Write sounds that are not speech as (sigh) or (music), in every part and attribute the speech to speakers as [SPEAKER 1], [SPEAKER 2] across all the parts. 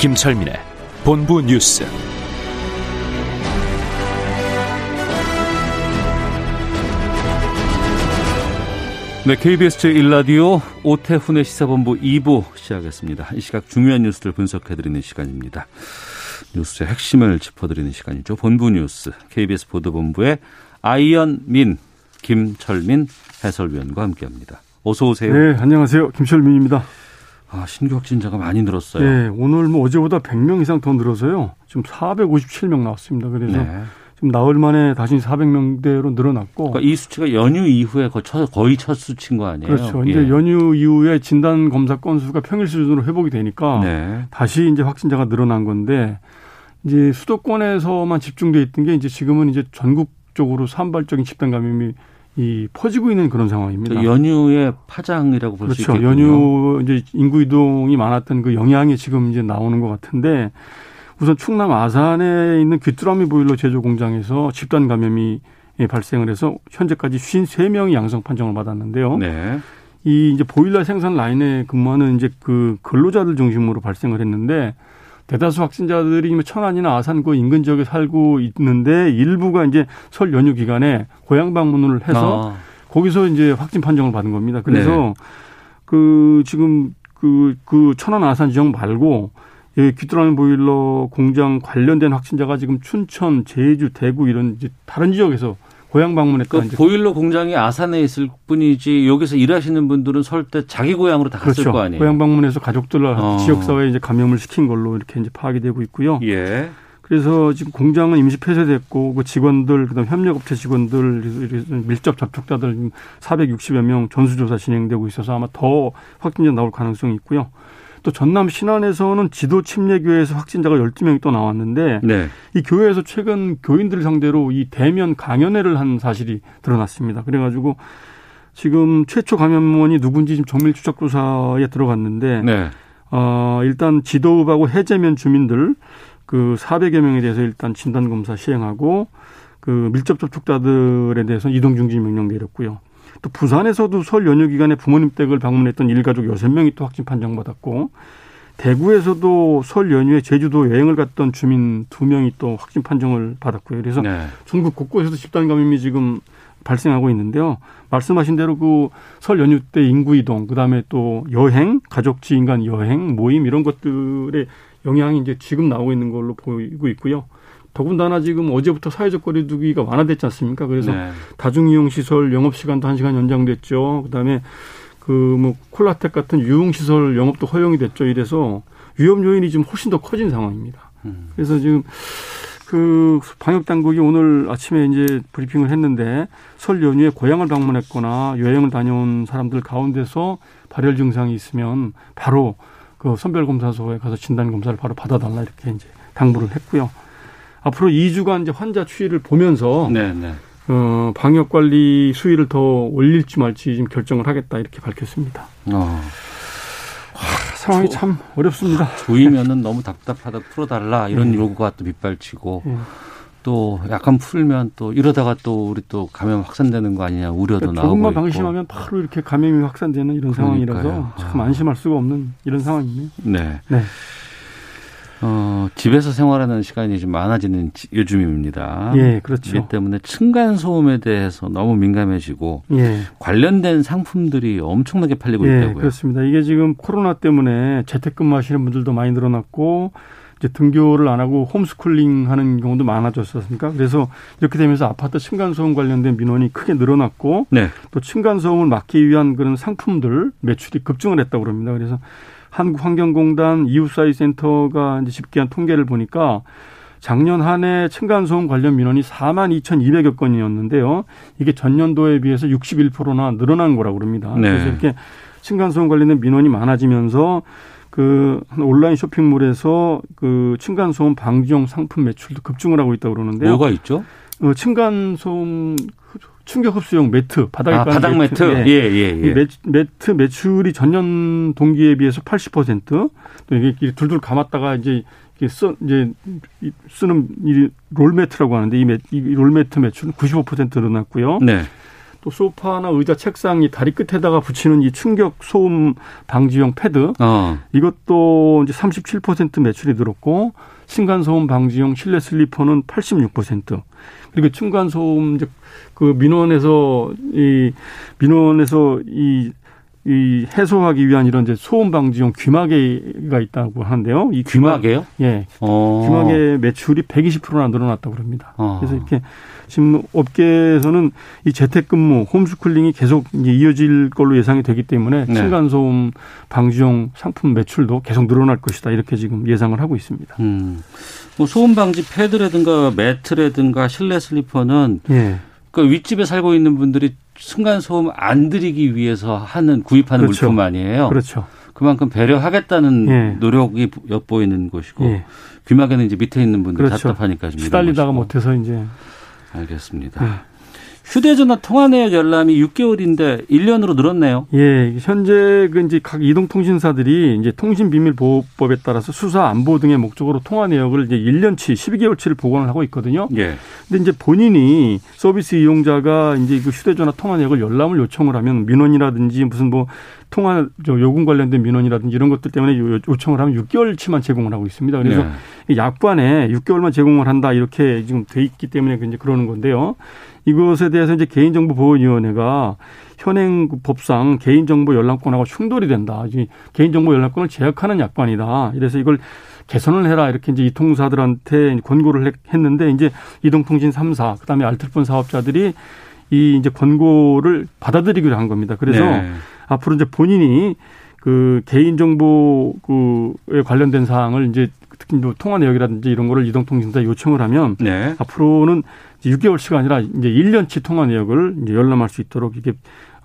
[SPEAKER 1] 김철민의 본부 뉴스.
[SPEAKER 2] 네, KBS 제1라디오 오태훈의 시사본부 2부 시작하겠습니다. 이 시각 중요한 뉴스를 분석해드리는 시간입니다. 뉴스의 핵심을 짚어드리는 시간이죠. 본부 뉴스 KBS 보도본부의 아이언민, 김철민 해설위원과 함께합니다. 어서 오세요.
[SPEAKER 3] 네, 안녕하세요. 김철민입니다.
[SPEAKER 2] 아, 신규 확진자가 많이 늘었어요.
[SPEAKER 3] 네, 오늘 뭐 어제보다 100명 이상 더 늘어서요. 지금 457명 나왔습니다. 그래서
[SPEAKER 2] 네.
[SPEAKER 3] 지금 나흘 만에 다시 400명대로 늘어났고
[SPEAKER 2] 그러니까 이 수치가 연휴 이후에 거의 첫, 수치인 거 아니에요?
[SPEAKER 3] 그렇죠.
[SPEAKER 2] 예.
[SPEAKER 3] 이제 연휴 이후에 진단 검사 건수가 평일 수준으로 회복이 되니까
[SPEAKER 2] 네.
[SPEAKER 3] 다시 이제 확진자가 늘어난 건데 이제 수도권에서만 집중돼 있던 게 이제 지금은 이제 전국적으로 산발적인 집단 감염이 이 퍼지고 있는 그런 상황입니다.
[SPEAKER 2] 연휴의 파장이라고 볼수
[SPEAKER 3] 그렇죠.
[SPEAKER 2] 있겠군요.
[SPEAKER 3] 연휴 이제 인구 이동이 많았던 그 영향이 지금 이제 나오는 것 같은데 우선 충남 아산에 있는 귀뚜라미 보일러 제조 공장에서 집단 감염이 발생을 해서 현재까지 53명이 양성 판정을 받았는데요.
[SPEAKER 2] 네.
[SPEAKER 3] 이 이제 보일러 생산 라인에 근무하는 이제 그 근로자들 중심으로 발생을 했는데 대다수 확진자들이 뭐 천안이나 아산 그 인근 지역에 살고 있는데 일부가 이제 설 연휴 기간에 고향 방문을 해서
[SPEAKER 2] 아,
[SPEAKER 3] 거기서 이제 확진 판정을 받은 겁니다. 그래서
[SPEAKER 2] 네.
[SPEAKER 3] 그 지금 그, 그 천안 아산 지역 말고 이 귀뚜라미 보일러 공장 관련된 확진자가 지금 춘천, 제주, 대구 이런 이제 다른 지역에서 고향 방문했다.
[SPEAKER 2] 그 보일러 공장이 아산에 있을 뿐이지 여기서 일하시는 분들은 설때 자기 고향으로 다 갔을
[SPEAKER 3] 그렇죠.
[SPEAKER 2] 거 아니에요.
[SPEAKER 3] 고향 방문해서 가족들
[SPEAKER 2] 어.
[SPEAKER 3] 지역 사회에 이제 감염을 시킨 걸로 이렇게 이제 파악이 되고 있고요.
[SPEAKER 2] 예.
[SPEAKER 3] 그래서 지금 공장은 임시 폐쇄됐고 그 직원들 그다음 협력업체 직원들 밀접 접촉자들 460여 명 전수조사 진행되고 있어서 아마 더 확진자 나올 가능성이 있고요. 또 전남 신안에서는 지도 침례 교회에서 확진자가 12명이 또 나왔는데
[SPEAKER 2] 네.
[SPEAKER 3] 이 교회에서 최근 교인들을 상대로 이 대면 강연회를 한 사실이 드러났습니다. 그래 가지고 지금 최초 감염원이 누군지 지금 정밀 추적 조사에 들어갔는데
[SPEAKER 2] 네.
[SPEAKER 3] 어, 일단 지도읍하고 해제면 주민들 그 400여 명에 대해서 일단 진단 검사 시행하고 그 밀접 접촉자들에 대해서 이동 중지 명령 내렸고요. 또 부산에서도 설 연휴 기간에 부모님 댁을 방문했던 일가족 6명이 또 확진 판정받았고 대구에서도 설 연휴에 제주도 여행을 갔던 주민 2명이 또 확진 판정을 받았고요. 그래서
[SPEAKER 2] 네.
[SPEAKER 3] 전국 곳곳에서 집단 감염이 지금 발생하고 있는데요. 말씀하신 대로 그 설 연휴 때 인구 이동, 그 다음에 또 여행, 가족 지인 간 여행, 모임 이런 것들의 영향이 이제 지금 나오고 있는 걸로 보이고 있고요. 더군다나 지금 어제부터 사회적 거리두기가 완화됐지 않습니까? 그래서
[SPEAKER 2] 네.
[SPEAKER 3] 다중이용 시설 영업 시간도 한 시간 연장됐죠. 그 다음에 그 뭐 콜라텍 같은 유흥 시설 영업도 허용이 됐죠. 이래서 위험 요인이 지금 훨씬 더 커진 상황입니다.
[SPEAKER 2] 음.
[SPEAKER 3] 그래서 지금 그 방역 당국이 오늘 아침에 이제 브리핑을 했는데 설 연휴에 고향을 방문했거나 여행을 다녀온 사람들 가운데서 발열 증상이 있으면 바로 그 선별검사소에 가서 진단 검사를 바로 받아달라 이렇게 이제 당부를 했고요. 앞으로 2주간 이제 환자 추이를 보면서
[SPEAKER 2] 네, 네.
[SPEAKER 3] 어, 방역 관리 수위를 더 올릴지 말지 지금 결정을 하겠다 이렇게 밝혔습니다.
[SPEAKER 2] 어.
[SPEAKER 3] 상황이 참 어렵습니다.
[SPEAKER 2] 조이면은 너무 답답하다 풀어달라 이런
[SPEAKER 3] 네.
[SPEAKER 2] 요구가 또 밑발치고
[SPEAKER 3] 예.
[SPEAKER 2] 또 약간 풀면 또 이러다가 또 우리 또 감염 확산되는 거 아니냐 우려도
[SPEAKER 3] 그러니까
[SPEAKER 2] 나오고
[SPEAKER 3] 조금만. 방심하면 바로 이렇게 감염이 확산되는 이런 상황이라서
[SPEAKER 2] 그러니까요.
[SPEAKER 3] 참
[SPEAKER 2] 아.
[SPEAKER 3] 안심할 수가 없는 이런 상황이네요.
[SPEAKER 2] 네.
[SPEAKER 3] 네.
[SPEAKER 2] 어, 집에서 생활하는 시간이 좀 많아지는 지- 요즘입니다.
[SPEAKER 3] 예, 그렇죠.
[SPEAKER 2] 이 때문에 층간 소음에 대해서 너무 민감해지고
[SPEAKER 3] 예.
[SPEAKER 2] 관련된 상품들이 엄청나게 팔리고
[SPEAKER 3] 예,
[SPEAKER 2] 있다고요.
[SPEAKER 3] 그렇습니다. 이게 지금 코로나 때문에 재택근무 하시는 분들도 많이 늘어났고 이제 등교를 안 하고 홈스쿨링 하는 경우도 많아졌었으니까 그래서 이렇게 되면서 아파트 층간소음 관련된 민원이 크게 늘어났고
[SPEAKER 2] 네.
[SPEAKER 3] 또 층간소음을 막기 위한 그런 상품들 매출이 급증을 했다고 그럽니다. 그래서 한국환경공단 이웃사회센터가 이제 집계한 통계를 보니까 작년 한 해 층간소음 관련 민원이 4만 2,200여 건이었는데요. 이게 전년도에 비해서 61%나 늘어난 거라고 그럽니다.
[SPEAKER 2] 네.
[SPEAKER 3] 그래서 이렇게 층간소음 관련된 민원이 많아지면서 그 온라인 쇼핑몰에서 그 층간소음 방지용 상품 매출도 급증을 하고 있다고 그러는데요.
[SPEAKER 2] 뭐가 있죠?
[SPEAKER 3] 어, 층간소음 충격 흡수용 매트 바닥에
[SPEAKER 2] 아, 바닥 매트.
[SPEAKER 3] 예.
[SPEAKER 2] 예, 예,
[SPEAKER 3] 이
[SPEAKER 2] 예.
[SPEAKER 3] 매, 매트 매출이 전년 동기에 비해서 80%또 이게 둘둘 감았다가 이제 써 이제 이- 쓰는 이 롤매트라고 하는데 이, 매, 이 롤매트 매출은 95% 늘어났고요.
[SPEAKER 2] 네.
[SPEAKER 3] 또 소파나 의자, 책상 이 다리 끝에다가 붙이는 이 충격 소음 방지용 패드
[SPEAKER 2] 어.
[SPEAKER 3] 이것도 이제 37% 매출이 늘었고 층간 소음 방지용 실내 슬리퍼는 86%. 그리고 층간 소음 이제 그 민원에서 이 민원에서 이 이 해소하기 위한 이런 이제 소음 방지용 귀마개가 있다고 하는데요. 이 귀마-
[SPEAKER 2] 귀마개요?
[SPEAKER 3] 예.
[SPEAKER 2] 어.
[SPEAKER 3] 귀마개 매출이 120%나 늘어났다고 합니다.
[SPEAKER 2] 어.
[SPEAKER 3] 그래서 이렇게 지금 업계에서는 이 재택근무, 홈스쿨링이 계속 이어질 걸로 예상이 되기 때문에
[SPEAKER 2] 네.
[SPEAKER 3] 층간소음 방지용 상품 매출도 계속 늘어날 것이다 이렇게 지금 예상을 하고 있습니다.
[SPEAKER 2] 음. 뭐 소음 방지 패드라든가 매트라든가 실내 슬리퍼는
[SPEAKER 3] 예,
[SPEAKER 2] 그 윗집에 살고 있는 분들이 순간 소음 안 들이기 위해서 하는 구입하는
[SPEAKER 3] 그렇죠.
[SPEAKER 2] 물품 아니에요.
[SPEAKER 3] 그렇죠.
[SPEAKER 2] 그만큼 배려하겠다는
[SPEAKER 3] 예.
[SPEAKER 2] 노력이 엿보이는 것이고
[SPEAKER 3] 예,
[SPEAKER 2] 귀마개는 이제 밑에 있는 분들
[SPEAKER 3] 그렇죠.
[SPEAKER 2] 답답하니까 좀
[SPEAKER 3] 시달리다가. 못해서 이제
[SPEAKER 2] 알겠습니다.
[SPEAKER 3] 예.
[SPEAKER 2] 휴대전화 통화 내역 열람이 6개월인데 1년으로 늘었네요.
[SPEAKER 3] 예, 현재 그 이제 각 이동통신사들이 이제 통신비밀보호법에 따라서 수사 안보 등의 목적으로 통화 내역을 이제 1년치, 12개월치를 보관을 하고 있거든요.
[SPEAKER 2] 예.
[SPEAKER 3] 근데 이제 본인이 서비스 이용자가 이제 그 휴대전화 통화 내역을 열람을 요청을 하면 민원이라든지 무슨 뭐 통화 저 요금 관련된 민원이라든지 이런 것들 때문에 요- 요청을 하면 6개월치만 제공을 하고 있습니다. 그래서
[SPEAKER 2] 네.
[SPEAKER 3] 이 약관에 6개월만 제공을 한다 이렇게 지금 돼 있기 때문에 이제 그러는 건데요. 이것에 대해서 이제 개인정보 보호위원회가 현행 그 법상 개인정보 열람권하고 충돌이 된다. 이 개인정보 열람권을 제약하는 약관이다. 이래서 이걸 개선을 해라 이렇게 이제 이 통사들한테 권고를 했- 했는데 이제 이동통신 3사 그다음에 알뜰폰 사업자들이 이 이제 권고를 받아들이기로 한 겁니다. 그래서
[SPEAKER 2] 네.
[SPEAKER 3] 앞으로 이제 본인이 그 개인정보 그에 관련된 사항을 이제 특히 뭐 통화 내역이라든지 이런 거를 이동통신사에 요청을 하면
[SPEAKER 2] 네.
[SPEAKER 3] 앞으로는 이제 6개월치가 아니라 이제 1년치 통화 내역을 이제 열람할 수 있도록 이게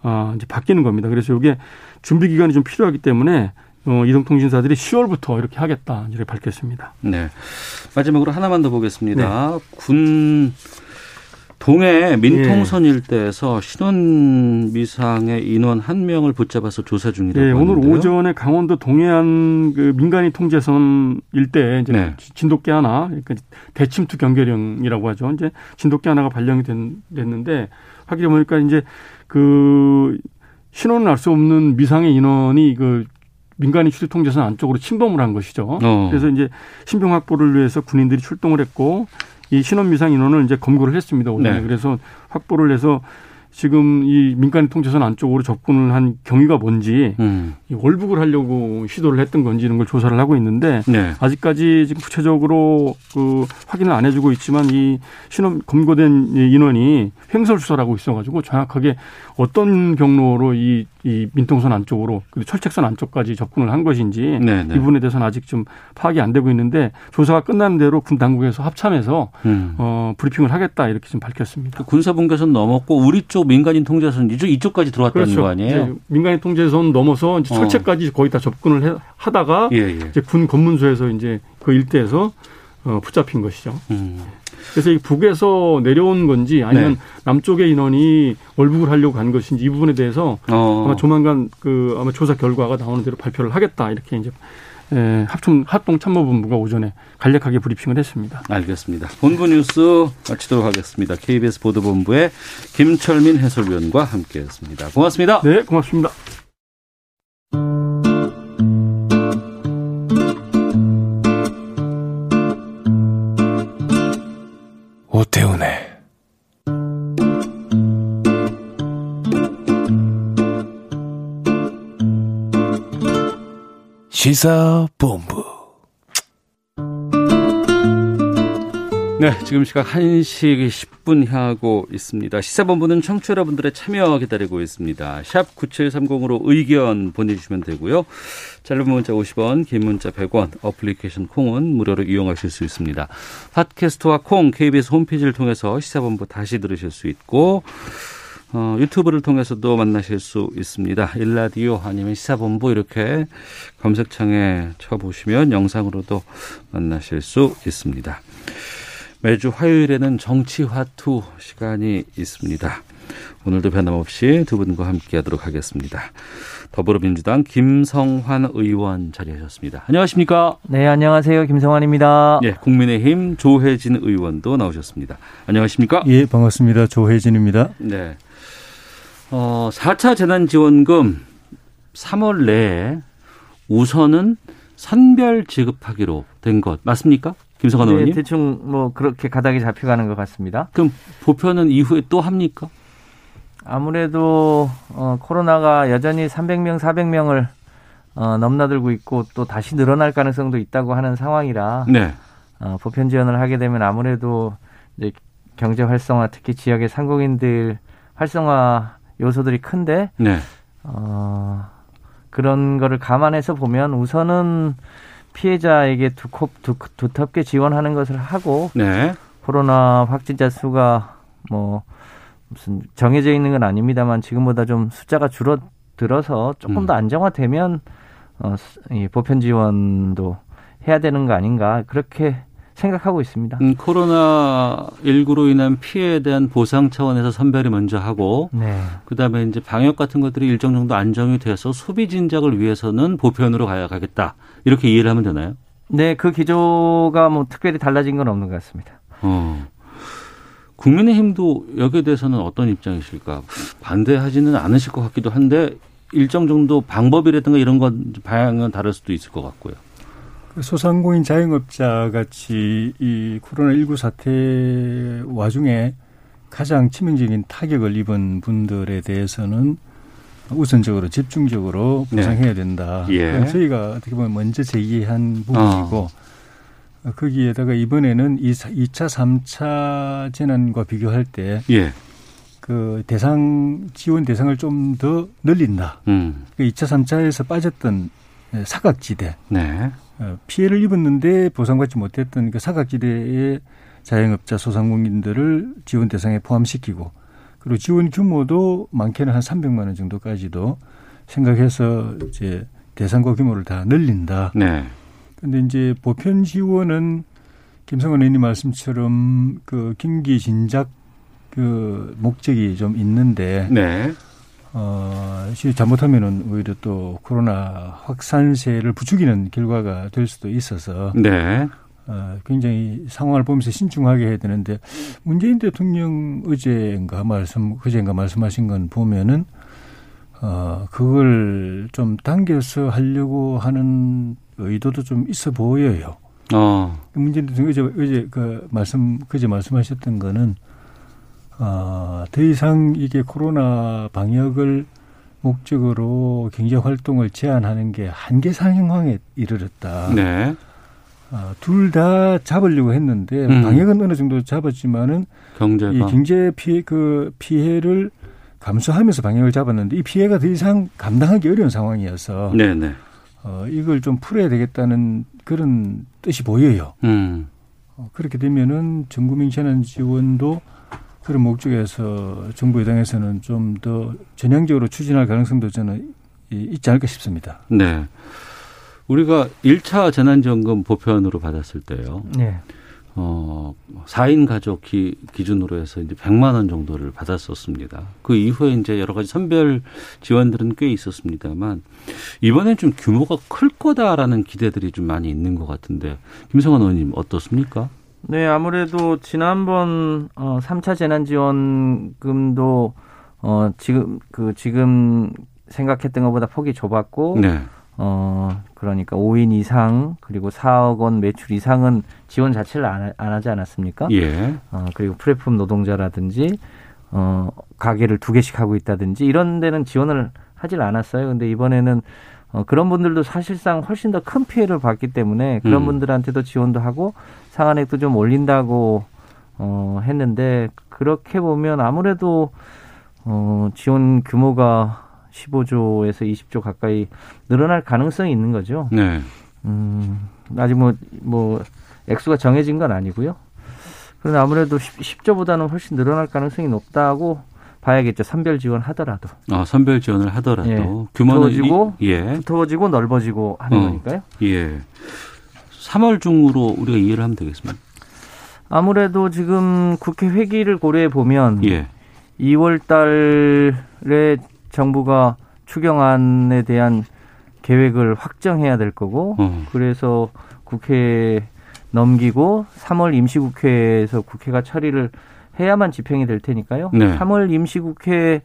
[SPEAKER 3] 아 이제 바뀌는 겁니다. 그래서 이게 준비 기간이 좀 필요하기 때문에 어 이동통신사들이 10월부터 이렇게 하겠다 이렇게 밝혔습니다.
[SPEAKER 2] 네. 마지막으로 하나만 더 보겠습니다.
[SPEAKER 3] 네.
[SPEAKER 2] 군 동해
[SPEAKER 3] 예.
[SPEAKER 2] 민통선 일대에서 신원 미상의 인원 한 명을 붙잡아서 조사 중이라고
[SPEAKER 3] 네, 오늘
[SPEAKER 2] 하는데요.
[SPEAKER 3] 오전에 강원도 동해안 그 민간인 통제선 일대 이제
[SPEAKER 2] 네.
[SPEAKER 3] 진돗개 하나, 그러니까 대침투 경계령이라고 하죠. 이제 진돗개 하나가 발령이 된, 됐는데 확인해 보니까 이제 그 신원을 알 수 없는 미상의 인원이 그 민간인 출입 통제선 안쪽으로 침범을 한 것이죠.
[SPEAKER 2] 어.
[SPEAKER 3] 그래서 이제 신병 확보를 위해서 군인들이 출동을 했고 이 신원 미상 인원을 이제 검거를 했습니다. 오전에.
[SPEAKER 2] 네.
[SPEAKER 3] 그래서 확보를 해서 지금 이 민간인 통제선 안쪽으로 접근을 한 경위가 뭔지
[SPEAKER 2] 음.
[SPEAKER 3] 이 월북을 하려고 시도를 했던 건지 이런 걸 조사를 하고 있는데
[SPEAKER 2] 네.
[SPEAKER 3] 아직까지 지금 구체적으로 그 확인을 안 해주고 있지만 이 신원 검거된 이 인원이 횡설수설하고 있어가지고 정확하게 어떤 경로로 이, 이 민통선 안쪽으로 그리고 철책선 안쪽까지 접근을 한 것인지
[SPEAKER 2] 네, 네.
[SPEAKER 3] 이 부분에 대해서는 아직 좀 파악이 안 되고 있는데 조사가 끝나는 대로 군 당국에서 합참해서
[SPEAKER 2] 음.
[SPEAKER 3] 어 브리핑을 하겠다 이렇게 지금 밝혔습니다.
[SPEAKER 2] 그 군사분계선 넘었고 우리 쪽 민간인 통제선 이쪽 이쪽까지 들어왔다는 거 아니에요?
[SPEAKER 3] 민간인 통제선 넘어서 이제
[SPEAKER 2] 어.
[SPEAKER 3] 철책까지 거의 다 접근을 해- 하다가
[SPEAKER 2] 예, 예.
[SPEAKER 3] 이제 군 검문소에서 이제 그 일대에서 어, 붙잡힌 것이죠.
[SPEAKER 2] 음.
[SPEAKER 3] 그래서 이 북에서 내려온 건지 아니면
[SPEAKER 2] 네.
[SPEAKER 3] 남쪽의 인원이 월북을 하려고 간 것인지 이 부분에 대해서
[SPEAKER 2] 어.
[SPEAKER 3] 아마 조만간 그 아마 조사 결과가 나오는 대로 발표를 하겠다 이렇게 이제 에, 합참 합동 참모본부가 오전에 간략하게 브리핑을 했습니다.
[SPEAKER 2] 알겠습니다. 본부 뉴스 마치도록 하겠습니다. KBS 보도본부의 김철민 해설위원과 함께했습니다. 고맙습니다.
[SPEAKER 3] 네, 고맙습니다.
[SPEAKER 4] 시사본부
[SPEAKER 2] 네, 지금 시각 1시 10분 향하고 있습니다. 시사본부는 청취 자 여러분들의 참여 기다리고 있습니다. 샵 9730으로 의견 보내주시면 되고요. 짧은 문자 50원, 긴 문자 100원, 어플리케이션 콩은 무료로 이용하실 수 있습니다. 팟캐스트와 콩, KBS 홈페이지를 통해서 시사본부 다시 들으실 수 있고 어, 유튜브를 통해서도 만나실 수 있습니다. 일라디오 아니면 시사본부 이렇게 검색창에 쳐보시면 영상으로도 만나실 수 있습니다. 매주 화요일에는 정치화투 시간이 있습니다. 오늘도 변함없이 두 분과 함께 하도록 하겠습니다. 더불어민주당 김성환 의원 자리하셨습니다. 안녕하십니까?
[SPEAKER 5] 네, 안녕하세요. 김성환입니다.
[SPEAKER 2] 예, 국민의힘 조혜진 의원도 나오셨습니다. 안녕하십니까?
[SPEAKER 6] 예, 반갑습니다. 조혜진입니다.
[SPEAKER 2] 네. 어, 4차 재난지원금 3월 내에 우선은 선별 지급하기로 된 것 맞습니까? 김성환
[SPEAKER 5] 네,
[SPEAKER 2] 의원님?
[SPEAKER 5] 대충 뭐 그렇게 가닥이 잡혀가는 것 같습니다.
[SPEAKER 2] 그럼 보편은 이후에 또 합니까?
[SPEAKER 5] 아무래도 어, 코로나가 여전히 300명, 400명을 어, 넘나들고 있고 또 다시 늘어날 가능성도 있다고 하는 상황이라
[SPEAKER 2] 네.
[SPEAKER 5] 어, 보편 지원을 하게 되면 아무래도 이제 경제 활성화, 특히 지역의 상공인들 활성화 요소들이 큰데
[SPEAKER 2] 네.
[SPEAKER 5] 어, 그런 거를 감안해서 보면 우선은 피해자에게 두텁, 두, 두텁게 지원하는 것을 하고
[SPEAKER 2] 네.
[SPEAKER 5] 코로나 확진자 수가 뭐 무슨 정해져 있는 건 아닙니다만 지금보다 좀 숫자가 줄어들어서 조금
[SPEAKER 2] 음.
[SPEAKER 5] 더 안정화되면 어, 수- 이 보편 지원도 해야 되는 거 아닌가 그렇게 생각하고 있습니다.
[SPEAKER 2] 음, 코로나 19로 인한 피해에 대한 보상 차원에서 선별이 먼저 하고
[SPEAKER 5] 네.
[SPEAKER 2] 그다음에 이제 방역 같은 것들이 일정 정도 안정이 돼서 소비 진작을 위해서는 보편으로 가야 가겠다. 이렇게 이해를 하면 되나요?
[SPEAKER 5] 네, 그 기조가 뭐 특별히 달라진 건 없는 것 같습니다.
[SPEAKER 2] 어. 국민의힘도 여기에 대해서는 어떤 입장이실까? 반대하지는 않으실 것 같기도 한데 일정 정도 방법이라든가 이런 건 방향은 다를 수도 있을 것 같고요.
[SPEAKER 6] 그 소상공인 자영업자 같이 이 코로나19 사태 와중에 가장 치명적인 타격을 입은 분들에 대해서는 우선적으로 집중적으로
[SPEAKER 2] 네.
[SPEAKER 6] 보상해야 된다.
[SPEAKER 2] 예.
[SPEAKER 6] 그건 저희가 어떻게 보면 먼저 제기한 부분이고 어, 거기에다가 이번에는 이 2차, 3차 재난과 비교할 때
[SPEAKER 2] 예.
[SPEAKER 6] 그 대상 지원 대상을 좀 더 늘린다.
[SPEAKER 2] 음.
[SPEAKER 6] 그 2차, 3차에서 빠졌던 사각지대
[SPEAKER 2] 네.
[SPEAKER 6] 어, 피해를 입었는데 보상받지 못했던 그 사각지대의 자영업자 소상공인들을 지원 대상에 포함시키고 그리고 지원 규모도 많게는 한 300만 원 정도까지도 생각해서 이제 대상과 규모를 다 늘린다.
[SPEAKER 2] 네.
[SPEAKER 6] 근데 이제 보편 지원은 김성원 의원님 말씀처럼 그 경기 진작 그 목적이 좀 있는데
[SPEAKER 2] 네.
[SPEAKER 6] 어, 시- 잘못하면은 오히려 또 코로나 확산세를 부추기는 결과가 될 수도 있어서
[SPEAKER 2] 네.
[SPEAKER 6] 어, 굉장히 상황을 보면서 신중하게 해야 되는데 문재인 대통령 어제인가 말씀 그제인가 말씀하신 건 보면은 어, 그걸 좀 당겨서 하려고 하는 의도도 좀 있어 보여요.
[SPEAKER 2] 어.
[SPEAKER 6] 문재인 대통령 어제 어제 그 말씀 그제 말씀하셨던 거는 어, 더 이상 이게 코로나 방역을 목적으로 경제 활동을 제한하는 게 한계 상황에 이르렀다.
[SPEAKER 2] 네.
[SPEAKER 6] 어, 둘다 잡으려고 했는데
[SPEAKER 2] 음.
[SPEAKER 6] 방역은 어느 정도 잡았지만은 이
[SPEAKER 2] 경제가
[SPEAKER 6] 경제 피해 그 피해를 감수하면서 방역을 잡았는데 이 피해가 더 이상 감당하기 어려운 상황이어서
[SPEAKER 2] 네, 네.
[SPEAKER 6] 어, 이걸 좀 풀어야 되겠다는 그런 뜻이 보여요.
[SPEAKER 2] 음.
[SPEAKER 6] 어, 그렇게 되면은 전국민 재난 지원도 그런 목적에서 정부 여당에서는 좀 더 전향적으로 추진할 가능성도 저는 이- 있지 않을까 싶습니다.
[SPEAKER 2] 네. 우리가 1차 재난지원금 보편으로 받았을 때요.
[SPEAKER 5] 네.
[SPEAKER 2] 어, 4인 가족 기, 기준으로 해서 이제 100만 원 정도를 받았었습니다. 그 이후에 이제 여러 가지 선별 지원들은 꽤 있었습니다만 이번엔 좀 규모가 클 거다라는 기대들이 좀 많이 있는 것 같은데 김성환 의원님 어떻습니까?
[SPEAKER 5] 네, 아무래도 지난번 어 3차 재난 지원금도 어 지금 그 지금 생각했던 것보다 폭이 좁았고
[SPEAKER 2] 네.
[SPEAKER 5] 어 그러니까 5인 이상 그리고 4억 원 매출 이상은 지원 자체를 안, 하- 안 하지 않았습니까?
[SPEAKER 2] 예.
[SPEAKER 5] 어 그리고 플랫폼 노동자라든지 어 가게를 두 개씩 하고 있다든지 이런 데는 지원을 하질 않았어요. 근데 이번에는 어 그런 분들도 사실상 훨씬 더 큰 피해를 봤기 때문에 그런
[SPEAKER 2] 음.
[SPEAKER 5] 분들한테도 지원도 하고 상한액도 좀 올린다고 어 했는데 그렇게 보면 아무래도 어 지원 규모가 15조에서 20조 가까이 늘어날 가능성이 있는 거죠.
[SPEAKER 2] 네.
[SPEAKER 5] 음, 아직 뭐, 뭐, 액수가 정해진 건 아니고요. 그런데 아무래도 10, 10 조보다는 훨씬 늘어날 가능성이 높다고 봐야겠죠. 선별 지원하더라도
[SPEAKER 2] 아, 선별 지원을 하더라도
[SPEAKER 5] 예.
[SPEAKER 2] 규모는
[SPEAKER 5] 두터워지고
[SPEAKER 2] 이- 예.
[SPEAKER 5] 두터워지고 넓어지고 하는
[SPEAKER 2] 어.
[SPEAKER 5] 거니까요.
[SPEAKER 2] 예. 3월 중으로 우리가 이해를 하면 되겠습니다.
[SPEAKER 5] 아무래도 지금 국회 회기를 고려해 보면
[SPEAKER 2] 예.
[SPEAKER 5] 2월 달에 정부가 추경안에 대한 계획을 확정해야 될 거고
[SPEAKER 2] 어.
[SPEAKER 5] 그래서 국회에 넘기고 3월 임시국회에서 국회가 처리를 해야만 집행이 될 테니까요.
[SPEAKER 2] 네.
[SPEAKER 5] 3월 임시국회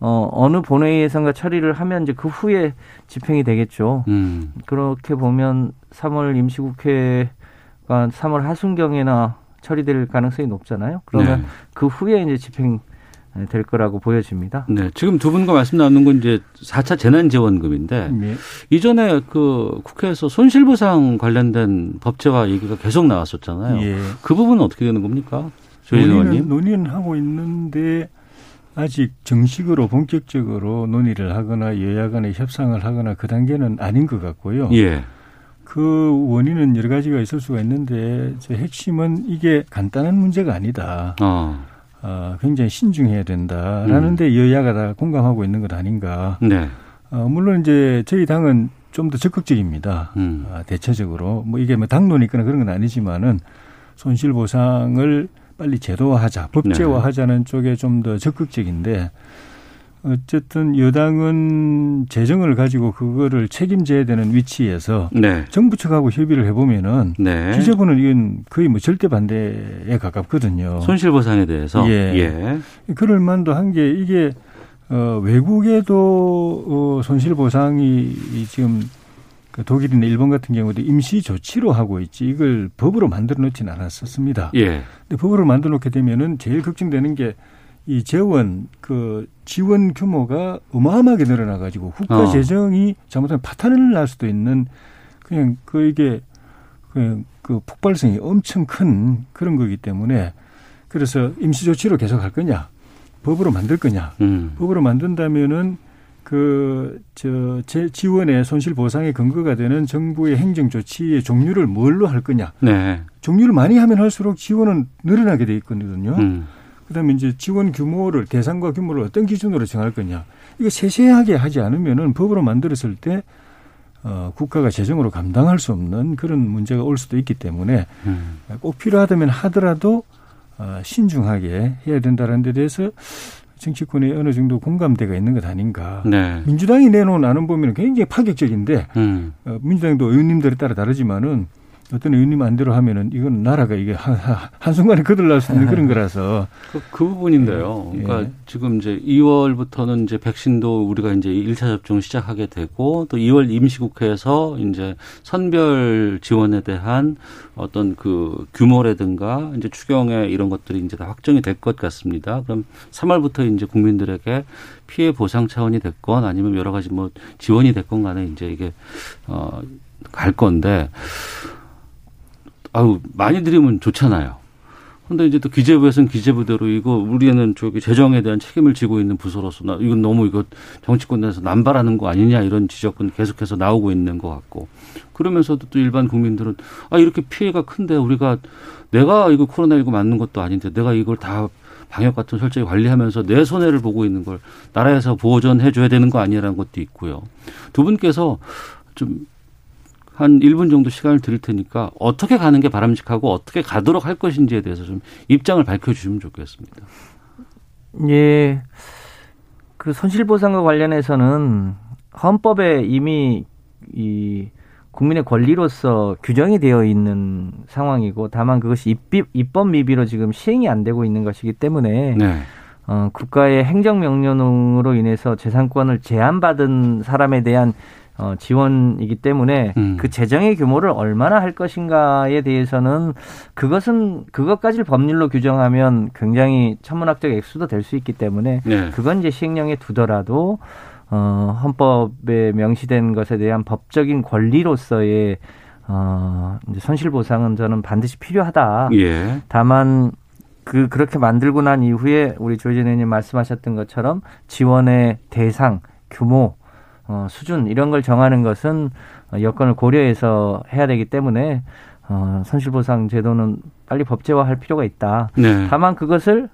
[SPEAKER 5] 어, 어느 본회의에선가 처리를 하면 이제 그 후에 집행이 되겠죠.
[SPEAKER 2] 음.
[SPEAKER 5] 그렇게 보면 3월 임시국회가 3월 하순경에나 처리될 가능성이 높잖아요. 그러면
[SPEAKER 2] 네.
[SPEAKER 5] 그 후에 이제 집행 될 거라고 보여집니다.
[SPEAKER 2] 네. 지금 두 분과 말씀 나누는 건 이제 4차 재난지원금인데
[SPEAKER 6] 예.
[SPEAKER 2] 이전에 그 국회에서 손실보상 관련된 법제화 얘기가 계속 나왔었잖아요.
[SPEAKER 6] 예.
[SPEAKER 2] 그 부분은 어떻게 되는 겁니까?
[SPEAKER 6] 논의는. 논의는 하고 있는데 아직 정식으로 본격적으로 논의를 하거나 여야 간에 협상을 하거나 그 단계는 아닌 것 같고요.
[SPEAKER 2] 예.
[SPEAKER 6] 그 원인은 여러 가지가 있을 수가 있는데 제 핵심은 이게 간단한 문제가 아니다.
[SPEAKER 2] 어.
[SPEAKER 6] 아, 굉장히 신중해야 된다라는데
[SPEAKER 2] 음.
[SPEAKER 6] 여야가 다 공감하고 있는 것 아닌가.
[SPEAKER 2] 네.
[SPEAKER 6] 어, 물론 이제 저희 당은 좀 더 적극적입니다.
[SPEAKER 2] 음.
[SPEAKER 6] 아, 대체적으로 뭐 이게 뭐 당론이 있거나 그런 건 아니지만은 손실 보상을 빨리 제도화하자, 법제화하자는 쪽에 좀 더 적극적인데 어쨌든 여당은 재정을 가지고 그거를 책임져야 되는 위치에서
[SPEAKER 2] 네.
[SPEAKER 6] 정부 측하고 협의를 해보면은
[SPEAKER 2] 네.
[SPEAKER 6] 기재부는 이건 거의 뭐 절대 반대에 가깝거든요.
[SPEAKER 2] 손실보상에 대해서.
[SPEAKER 6] 예.
[SPEAKER 2] 예.
[SPEAKER 6] 그럴 만도 한 게 이게 어, 외국에도 어, 손실 보상이 지금 그 독일이나 일본 같은 경우도 임시 조치로 하고 있지 이걸 법으로 만들어 놓지는 않았었습니다.
[SPEAKER 2] 예.
[SPEAKER 6] 근데 법으로 만들어 놓게 되면은 제일 걱정되는 게 이 재원 그 지원 규모가 어마어마하게 늘어나 가지고 국가
[SPEAKER 2] 어.
[SPEAKER 6] 재정이 잘못하면 파탄을 날 수도 있는 그냥 그 이게 그냥 그 폭발성이 엄청 큰 그런 거기 때문에 그래서 임시 조치로 계속 할 거냐 법으로 만들 거냐
[SPEAKER 2] 음.
[SPEAKER 6] 법으로 만든다면은 그 저 지원의 손실 보상의 근거가 되는 정부의 행정 조치의 종류를 뭘로 할 거냐
[SPEAKER 2] 네.
[SPEAKER 6] 종류를 많이 하면 할수록 지원은 늘어나게 돼 있거든요.
[SPEAKER 2] 음.
[SPEAKER 6] 그 다음에 이제 지원 규모를 대상과 규모를 어떤 기준으로 정할 거냐. 이거 세세하게 하지 않으면은 법으로 만들었을 때 어, 국가가 재정으로 감당할 수 없는 그런 문제가 올 수도 있기 때문에
[SPEAKER 2] 음.
[SPEAKER 6] 꼭 필요하다면 하더라도 어, 신중하게 해야 된다는 데 대해서 정치권에 어느 정도 공감대가 있는 것 아닌가.
[SPEAKER 2] 네.
[SPEAKER 6] 민주당이 내놓은 안은 보면 굉장히 파격적인데
[SPEAKER 2] 음.
[SPEAKER 6] 어, 민주당도 의원님들에 따라 다르지만은 어떤 의원님 안대로 하면은 이건 나라가 이게 한, 한순간에 거들날 수 있는 그런 거라서 (laughs)
[SPEAKER 2] 그, 그 부분인데요.
[SPEAKER 6] 예.
[SPEAKER 2] 그러니까 지금 이제 2월부터는 이제 백신도 우리가 이제 1차 접종 시작하게 되고 또 2월 임시국회에서 이제 선별 지원에 대한 어떤 그 규모라든가 이제 추경에 이런 것들이 이제 다 확정이 될 것 같습니다. 그럼 3월부터 이제 국민들에게 피해 보상 차원이 됐건 아니면 여러 가지 뭐 지원이 됐건 간에 이제 이게 어, 갈 건데 아우 많이 드리면 좋잖아요. 근데 이제 또 기재부에서는 기재부대로 이거 우리는 저기 재정에 대한 책임을 지고 있는 부서로서 나 이건 너무 이거 정치권 내에서 남발하는 거 아니냐 이런 지적은 계속해서 나오고 있는 것 같고 그러면서도 또 일반 국민들은 아 이렇게 피해가 큰데 우리가 내가 이거 코로나19 맞는 것도 아닌데 내가 이걸 다 방역 같은 철저히 관리하면서 내 손해를 보고 있는 걸 나라에서 보전해 줘야 되는 거 아니라는 것도 있고요. 두 분께서 좀 한 1분 정도 시간을 드릴 테니까 어떻게 가는 게 바람직하고 어떻게 가도록 할 것인지에 대해서 좀 입장을 밝혀 주시면 좋겠습니다.
[SPEAKER 5] 예. 그 손실 보상과 관련해서는 헌법에 이미 이 국민의 권리로서 규정이 되어 있는 상황이고 다만 그것이 입비, 입법 미비로 지금 시행이 안 되고 있는 것이기 때문에
[SPEAKER 2] 네.
[SPEAKER 5] 어, 국가의 행정명령으로 인해서 재산권을 제한받은 사람에 대한 어, 지원이기 때문에
[SPEAKER 2] 음.
[SPEAKER 5] 그 재정의 규모를 얼마나 할 것인가에 대해서는 그것은 그것까지를 법률로 규정하면 굉장히 천문학적 액수도 될 수 있기 때문에
[SPEAKER 2] 네.
[SPEAKER 5] 그건 이제 시행령에 두더라도 어, 헌법에 명시된 것에 대한 법적인 권리로서의 어, 이제 손실 보상은 저는 반드시 필요하다.
[SPEAKER 2] 예.
[SPEAKER 5] 다만 그 그렇게 만들고 난 이후에 우리 조희진 의원님 말씀하셨던 것처럼 지원의 대상, 규모, 어, 수준 이런 걸 정하는 것은 어, 여건을 고려해서 해야 되기 때문에 어, 손실보상 제도는 빨리 법제화할 필요가 있다.
[SPEAKER 2] 네.
[SPEAKER 5] 다만 그것을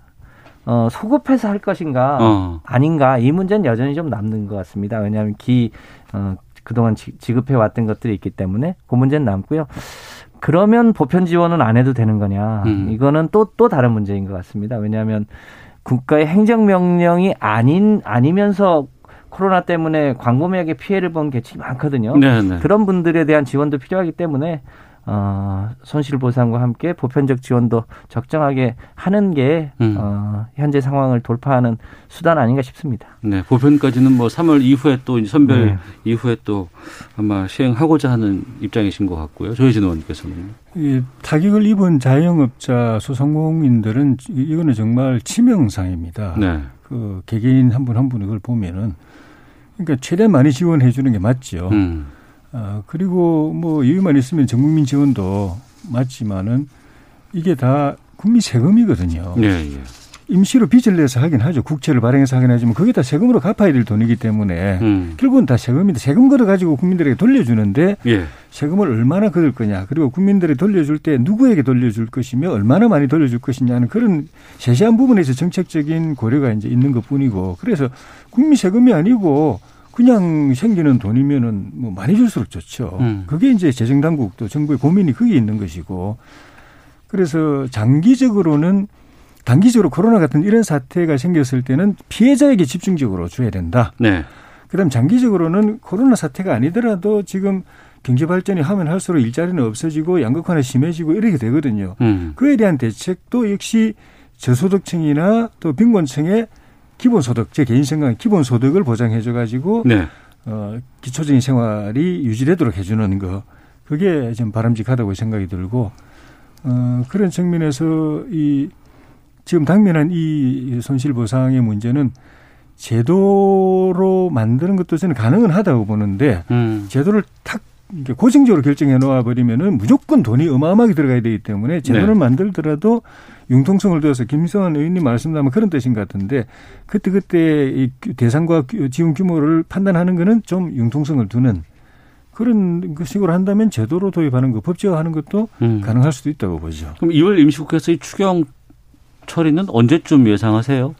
[SPEAKER 5] 어, 소급해서 할 것인가
[SPEAKER 2] 어.
[SPEAKER 5] 아닌가 이 문제는 여전히 좀 남는 것 같습니다. 왜냐하면 기 어, 그동안 지, 지급해 왔던 것들이 있기 때문에 그 문제는 남고요. 그러면 보편 지원은 안 해도 되는 거냐?
[SPEAKER 2] 음.
[SPEAKER 5] 이거는 또또 다른 문제인 것 같습니다. 왜냐하면 국가의 행정 명령이 아닌 아니면서 코로나 때문에 광범위하게 피해를 본 계층이 많거든요.
[SPEAKER 2] 네, 네.
[SPEAKER 5] 그런 분들에 대한 지원도 필요하기 때문에 어, 손실 보상과 함께 보편적 지원도 적정하게 하는 게
[SPEAKER 2] 음.
[SPEAKER 5] 어, 현재 상황을 돌파하는 수단 아닌가 싶습니다.
[SPEAKER 2] 네, 보편까지는 뭐 3월 이후에 또 선별
[SPEAKER 5] 네.
[SPEAKER 2] 이후에 또 아마 시행하고자 하는 입장이신 것 같고요. 조혜진 의원께서는.
[SPEAKER 6] 이 타격을 입은 자영업자 소상공인들은 이- 이거는 정말 치명상입니다.
[SPEAKER 2] 네.
[SPEAKER 6] 그 개개인 한 분 한 분 이걸 보면은 그러니까 최대한 많이 지원해 주는 게 맞죠.
[SPEAKER 2] 음.
[SPEAKER 6] 아, 그리고 뭐 여유만 있으면 전 국민 지원도 맞지만은 이게 다 국민 세금이거든요.
[SPEAKER 2] 네, 예.
[SPEAKER 6] 임시로 빚을 내서 하긴 하죠. 국채를 발행해서 하긴 하지만 그게 다 세금으로 갚아야 될 돈이기 때문에
[SPEAKER 2] 음.
[SPEAKER 6] 결국은 다 세금인데 세금 걸어 가지고 국민들에게 돌려주는데
[SPEAKER 2] 예.
[SPEAKER 6] 세금을 얼마나 거둘 거냐 그리고 국민들이 돌려줄 때 누구에게 돌려줄 것이며 얼마나 많이 돌려줄 것이냐는 그런 세세한 부분에서 정책적인 고려가 이제 있는 것 뿐이고 그래서 국민 세금이 아니고 그냥 생기는 돈이면은 뭐 많이 줄수록 좋죠.
[SPEAKER 2] 음.
[SPEAKER 6] 그게 이제 재정당국도 정부의 고민이 그게 있는 것이고 그래서 장기적으로는 단기적으로 코로나 같은 이런 사태가 생겼을 때는 피해자에게 집중적으로 줘야 된다.
[SPEAKER 2] 네.
[SPEAKER 6] 그다음 장기적으로는 코로나 사태가 아니더라도 지금 경제 발전이 하면 할수록 일자리는 없어지고 양극화는 심해지고 이렇게 되거든요.
[SPEAKER 2] 음.
[SPEAKER 6] 그에 대한 대책도 역시 저소득층이나 또 빈곤층의 기본소득, 제 개인 생각은 기본소득을 보장해줘 가지고
[SPEAKER 2] 네.
[SPEAKER 6] 어, 기초적인 생활이 유지되도록 해주는 거 그게 좀 바람직하다고 생각이 들고 어, 그런 측면에서 이 지금 당면한 이 손실 보상의 문제는 제도로 만드는 것도 저는 가능은 하다고 보는데
[SPEAKER 2] 음.
[SPEAKER 6] 제도를 탁 이렇게 고정적으로 결정해 놓아 버리면은 무조건 돈이 어마어마하게 들어가야 되기 때문에 제도를
[SPEAKER 2] 네.
[SPEAKER 6] 만들더라도 융통성을 두어서 김성환 의원님 말씀하면 그런 뜻인 것 같은데 그때 그때 이 대상과 지원 규모를 판단하는 거는 좀 융통성을 두는 그런 그 식으로 한다면 제도로 도입하는 거 법제화하는 것도
[SPEAKER 2] 음.
[SPEAKER 6] 가능할 수도 있다고 보죠.
[SPEAKER 2] 그럼 2월 임시국회에서 이 추경 처리는 언제쯤 예상하세요?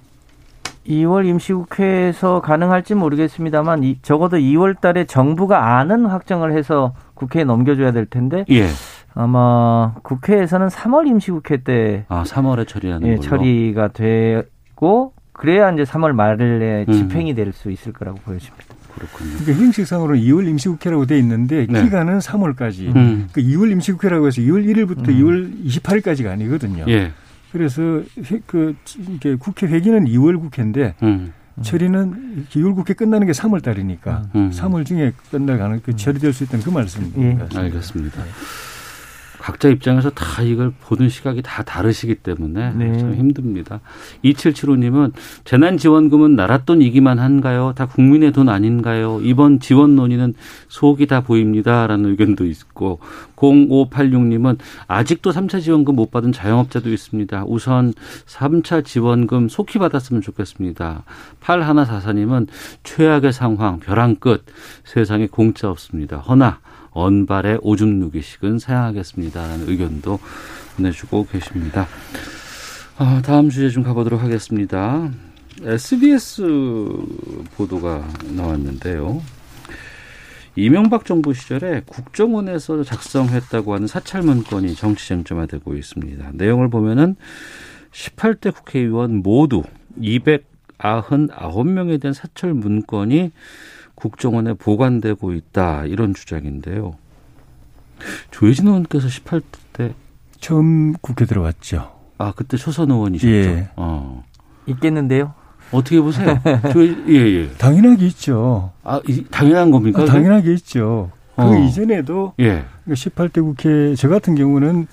[SPEAKER 5] 2월 임시국회에서 가능할지 모르겠습니다만 이, 적어도 2월 달에 정부가 안은 확정을 해서 국회에 넘겨줘야 될 텐데
[SPEAKER 2] 예.
[SPEAKER 5] 아마 국회에서는 3월 임시국회 때
[SPEAKER 2] 아, 3월에 처리하는
[SPEAKER 5] 예,
[SPEAKER 2] 걸로.
[SPEAKER 5] 처리가 되고 그래야 이제 3월 말에
[SPEAKER 2] 음.
[SPEAKER 5] 집행이 될 수 있을 거라고 보여집니다.
[SPEAKER 2] 그렇군요.
[SPEAKER 6] 그러니까 형식상으로는 2월 임시국회라고 돼 있는데
[SPEAKER 2] 네.
[SPEAKER 6] 기간은 3월까지.
[SPEAKER 2] 음.
[SPEAKER 6] 그 2월 임시국회라고 해서 2월 1일부터
[SPEAKER 5] 음.
[SPEAKER 6] 2월 28일까지가 아니거든요.
[SPEAKER 2] 예.
[SPEAKER 6] 그래서 회- 그 이게 국회 회기는 2월 국회인데
[SPEAKER 2] 음.
[SPEAKER 6] 처리는 2월 국회 끝나는 게 3월 달이니까
[SPEAKER 2] 음.
[SPEAKER 6] 3월 중에 끝날 가능 그 처리될 수 있다는 그 말씀입니다.
[SPEAKER 5] 예.
[SPEAKER 2] 알겠습니다. 각자 입장에서 다 이걸 보는 시각이 다 다르시기 때문에
[SPEAKER 5] 네.
[SPEAKER 2] 참 힘듭니다. 2775님은 재난지원금은 나라 돈이기만 한가요? 다 국민의 돈 아닌가요? 이번 지원 논의는 속이 다 보입니다. 라는 의견도 있고 0586님은 아직도 3차 지원금 못 받은 자영업자도 있습니다. 우선 3차 지원금 속히 받았으면 좋겠습니다. 8144님은 최악의 상황 벼랑 끝 세상에 공짜 없습니다. 허나 언발의 오줌 누기식은 사양하겠습니다라는 의견도 보내주고 계십니다. 아, 다음 주제 좀 가보도록 하겠습니다. SBS 보도가 나왔는데요. 이명박 정부 시절에 국정원에서 작성했다고 하는 사찰 문건이 정치 쟁점화되고 있습니다. 내용을 보면은 18대 국회의원 모두 299명에 대한 사찰 문건이 국정원에 보관되고 있다 이런 주장인데요. 조혜진 의원께서 18대
[SPEAKER 6] 처음 국회 들어왔죠.
[SPEAKER 2] 아 그때 초선 의원이셨죠.
[SPEAKER 6] 예.
[SPEAKER 2] 어.
[SPEAKER 5] 있겠는데요.
[SPEAKER 2] 어떻게 보세요? 조혜, 예 예. (laughs)
[SPEAKER 6] 당연하게 있죠.
[SPEAKER 2] 아 이, 당연한 겁니까?
[SPEAKER 6] 아, 당연하게 있죠. 그
[SPEAKER 2] 어.
[SPEAKER 6] 이전에도
[SPEAKER 2] 예.
[SPEAKER 6] 18대 국회 저 같은 경우는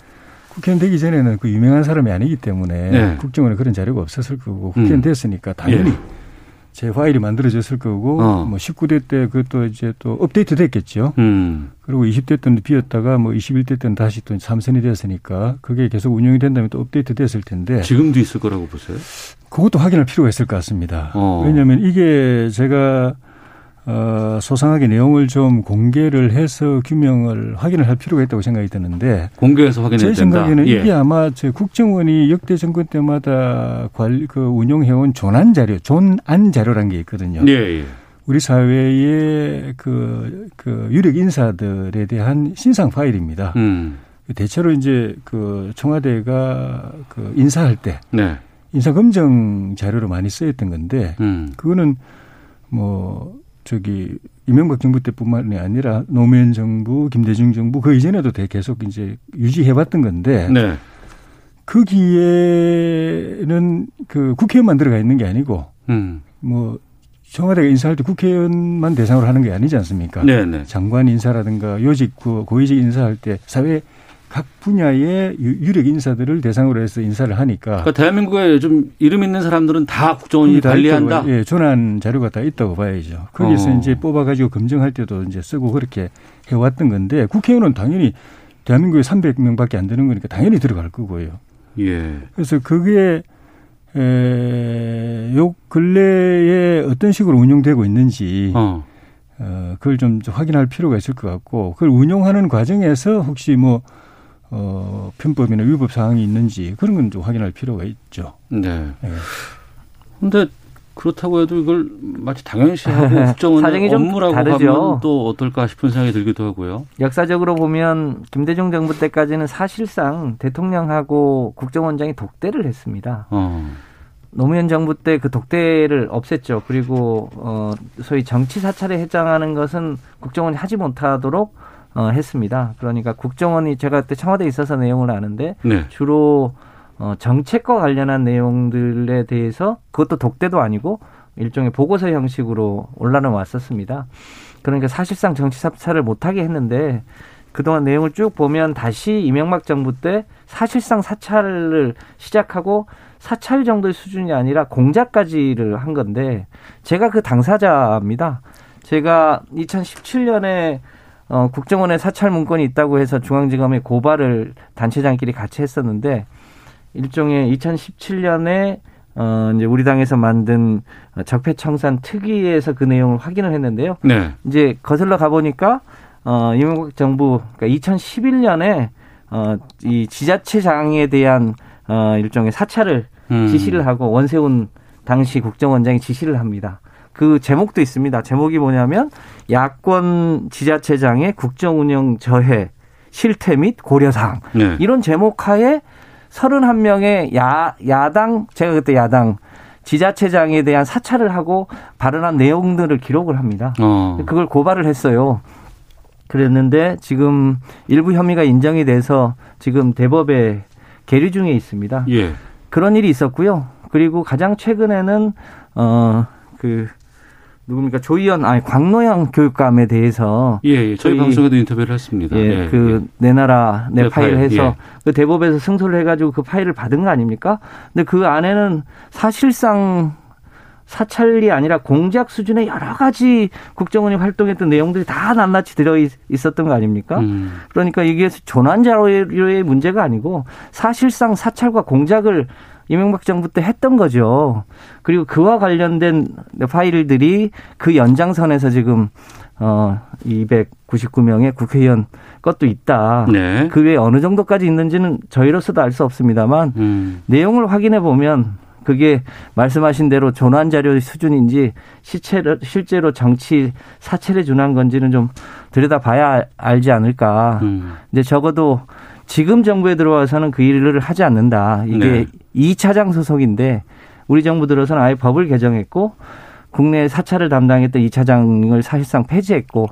[SPEAKER 6] 국회의원 되기 전에는 그 유명한 사람이 아니기 때문에
[SPEAKER 2] 네.
[SPEAKER 6] 국정원에 그런 자료가 없었을 거고 국회의원
[SPEAKER 2] 음.
[SPEAKER 6] 됐으니까 당연히
[SPEAKER 2] 예.
[SPEAKER 6] 제 파일이 만들어졌을 거고
[SPEAKER 2] 어.
[SPEAKER 6] 뭐 19대 때 그것도 이제 또 업데이트 됐겠죠.
[SPEAKER 2] 음.
[SPEAKER 6] 그리고 20대 때는 비었다가 뭐 21대 때는 다시 또 삼선이 됐으니까 그게 계속 운영이 된다면 또 업데이트 됐을 텐데
[SPEAKER 2] 지금도 있을 거라고 보세요?
[SPEAKER 6] 그것도 확인할 필요가 있을 것 같습니다.
[SPEAKER 2] 어.
[SPEAKER 6] 왜냐하면 이게 제가 어, 소상하게 내용을 좀 공개를 해서 규명을 확인을 할 필요가 있다고 생각이 드는데
[SPEAKER 2] 공개해서 확인해야
[SPEAKER 6] 제
[SPEAKER 2] 된다.
[SPEAKER 6] 생각에는
[SPEAKER 2] 예.
[SPEAKER 6] 이게 아마 저 국정원이 역대 정권 때마다 관리 그 운용해온 존안 자료, 존안 자료란 게 있거든요.
[SPEAKER 2] 예, 예.
[SPEAKER 6] 우리 사회의 그, 그 유력 인사들에 대한 신상 파일입니다.
[SPEAKER 2] 음.
[SPEAKER 6] 대체로 이제 그 청와대가 그 인사할 때
[SPEAKER 2] 네.
[SPEAKER 6] 인사 검증 자료로 많이 쓰였던 건데
[SPEAKER 2] 음.
[SPEAKER 6] 그거는 뭐 저기 이명박 정부 때뿐만이 아니라 노무현 정부, 김대중 정부 그 이전에도 대 계속 이제 유지해왔던 건데
[SPEAKER 2] 네.
[SPEAKER 6] 거기에는 그 국회의원만 들어가 있는 게 아니고
[SPEAKER 2] 음.
[SPEAKER 6] 뭐 청와대가 인사할 때 국회의원만 대상으로 하는 게 아니지 않습니까?
[SPEAKER 2] 네, 네.
[SPEAKER 6] 장관 인사라든가 요직 그 고위직 인사할 때 사회 각 분야의 유- 유력 인사들을 대상으로 해서 인사를 하니까
[SPEAKER 2] 그러니까 대한민국에 좀 이름 있는 사람들은 다 국정원이
[SPEAKER 6] 다
[SPEAKER 2] 관리한다.
[SPEAKER 6] 있다고, 예, 전환 자료가 다 있다고 봐야죠. 거기서
[SPEAKER 2] 어.
[SPEAKER 6] 이제 뽑아가지고 검증할 때도 이제 쓰고 그렇게 해왔던 건데 국회의원은 당연히 대한민국에 300명밖에 안 되는 거니까 당연히 들어갈 거고요.
[SPEAKER 2] 예.
[SPEAKER 6] 그래서 그게 에, 요 근래에 어떤 식으로 운영되고 있는지
[SPEAKER 2] 어.
[SPEAKER 6] 어, 그걸 좀 확인할 필요가 있을 것 같고 그걸 운영하는 과정에서 혹시 뭐 어, 편법이나 위법 사항이 있는지 그런 건 좀 확인할 필요가 있죠.
[SPEAKER 2] 네.
[SPEAKER 6] 예.
[SPEAKER 2] 근데 그렇다고 해도 이걸 마치 당연시하고 (laughs) 국정원의 업무라고
[SPEAKER 5] 다르죠.
[SPEAKER 2] 하면 또 어떨까 싶은 생각이 들기도 하고요.
[SPEAKER 5] 역사적으로 보면 김대중 정부 때까지는 사실상 대통령하고 국정원장이 독대를 했습니다.
[SPEAKER 2] 어.
[SPEAKER 5] 노무현 정부 때 그 독대를 없앴죠. 그리고 어 소위 정치 사찰에 해당하는 것은 국정원이 하지 못하도록 어 했습니다. 그러니까 국정원이 제가 그때 청와대에 있어서 내용을 아는데
[SPEAKER 2] 네.
[SPEAKER 5] 주로 어 정책과 관련한 내용들에 대해서 그것도 독대도 아니고 일종의 보고서 형식으로 올라는 왔었습니다. 그러니까 사실상 정치 사찰을 못하게 했는데 그동안 내용을 쭉 보면 다시 이명박 정부 때 사실상 사찰을 시작하고 사찰 정도의 수준이 아니라 공작까지를 한 건데 제가 그 당사자입니다. 제가 2017년에 어, 국정원에 사찰 문건이 있다고 해서 중앙지검에 고발을 단체장끼리 같이 했었는데 일종의 2017년에 어, 이제 우리 당에서 만든 적폐청산 특위에서 그 내용을 확인을 했는데요.
[SPEAKER 2] 네.
[SPEAKER 5] 이제 거슬러 가보니까 어, 이명박 정부 그러니까 2011년에 어, 이 지자체장에 대한 어, 일종의 사찰을
[SPEAKER 2] 음.
[SPEAKER 5] 지시를 하고 원세훈 당시 국정원장이 지시를 합니다. 그 제목도 있습니다. 제목이 뭐냐면 야권 지자체장의 국정운영 저해 실태 및 고려사항
[SPEAKER 2] 네.
[SPEAKER 5] 이런 제목 하에 31명의 야, 야당, 제가 그때 야당 지자체장에 대한 사찰을 하고 발언한 내용들을 기록을 합니다.
[SPEAKER 2] 어.
[SPEAKER 5] 그걸 고발을 했어요. 그랬는데 지금 일부 혐의가 인정이 돼서 지금 대법에 계류 중에 있습니다.
[SPEAKER 2] 예.
[SPEAKER 5] 그런 일이 있었고요. 그리고 가장 최근에는 어그 누굽니까 조희연 아니 광노영 교육감에 대해서
[SPEAKER 2] 예, 예. 저희
[SPEAKER 5] 저희-
[SPEAKER 2] 방송에도 인터뷰를 했습니다.
[SPEAKER 5] 예, 그내 나라 내
[SPEAKER 2] 내
[SPEAKER 5] 파일
[SPEAKER 2] 파일,
[SPEAKER 5] 해서
[SPEAKER 2] 예.
[SPEAKER 5] 그 대법에서 승소를 해가지고 그 파일을 받은 거 아닙니까? 근데 그 안에는 사실상 사찰이 아니라 공작 수준의 여러 가지 국정원이 활동했던 내용들이 다 낱낱이 들어 있- 있었던 거 아닙니까?
[SPEAKER 2] 음.
[SPEAKER 5] 그러니까 이게 조난 자료의 문제가 아니고 사실상 사찰과 공작을 이명박 정부 때 했던 거죠. 그리고 그와 관련된 파일들이 그 연장선에서 지금 어 299명의 국회의원 것도 있다.
[SPEAKER 2] 네.
[SPEAKER 5] 그 외에 어느 정도까지 있는지는 저희로서도 알 수 없습니다만
[SPEAKER 2] 음.
[SPEAKER 5] 내용을 확인해 보면 그게 말씀하신 대로 조난 자료의 수준인지 실제로, 실제로 정치 사찰에 준한 건지는 좀 들여다봐야 알지 않을까.
[SPEAKER 2] 음.
[SPEAKER 5] 이제 적어도 지금 정부에 들어와서는 그 일을 하지 않는다. 이게
[SPEAKER 2] 네.
[SPEAKER 5] 이 2차장 소속인데 우리 정부 들어서는 아예 법을 개정했고 국내 사찰을 담당했던 2차장을 사실상 폐지했고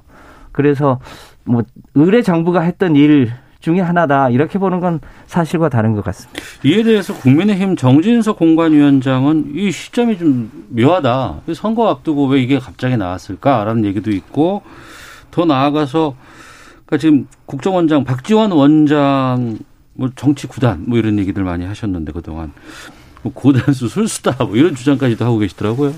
[SPEAKER 5] 그래서 뭐 의뢰 정부가 했던 일 중에 하나다 이렇게 보는 건 사실과 다른 것 같습니다.
[SPEAKER 2] 이에 대해서 국민의힘 정진석 공관위원장은 이 시점이 좀 묘하다. 선거 앞두고 왜 이게 갑자기 나왔을까라는 얘기도 있고 더 나아가서 그러니까 지금 국정원장 박지원 원장 뭐 정치 구단 뭐 이런 얘기들 많이 하셨는데 그동안 뭐 고단수 술수다 뭐 이런 주장까지도 하고 계시더라고요.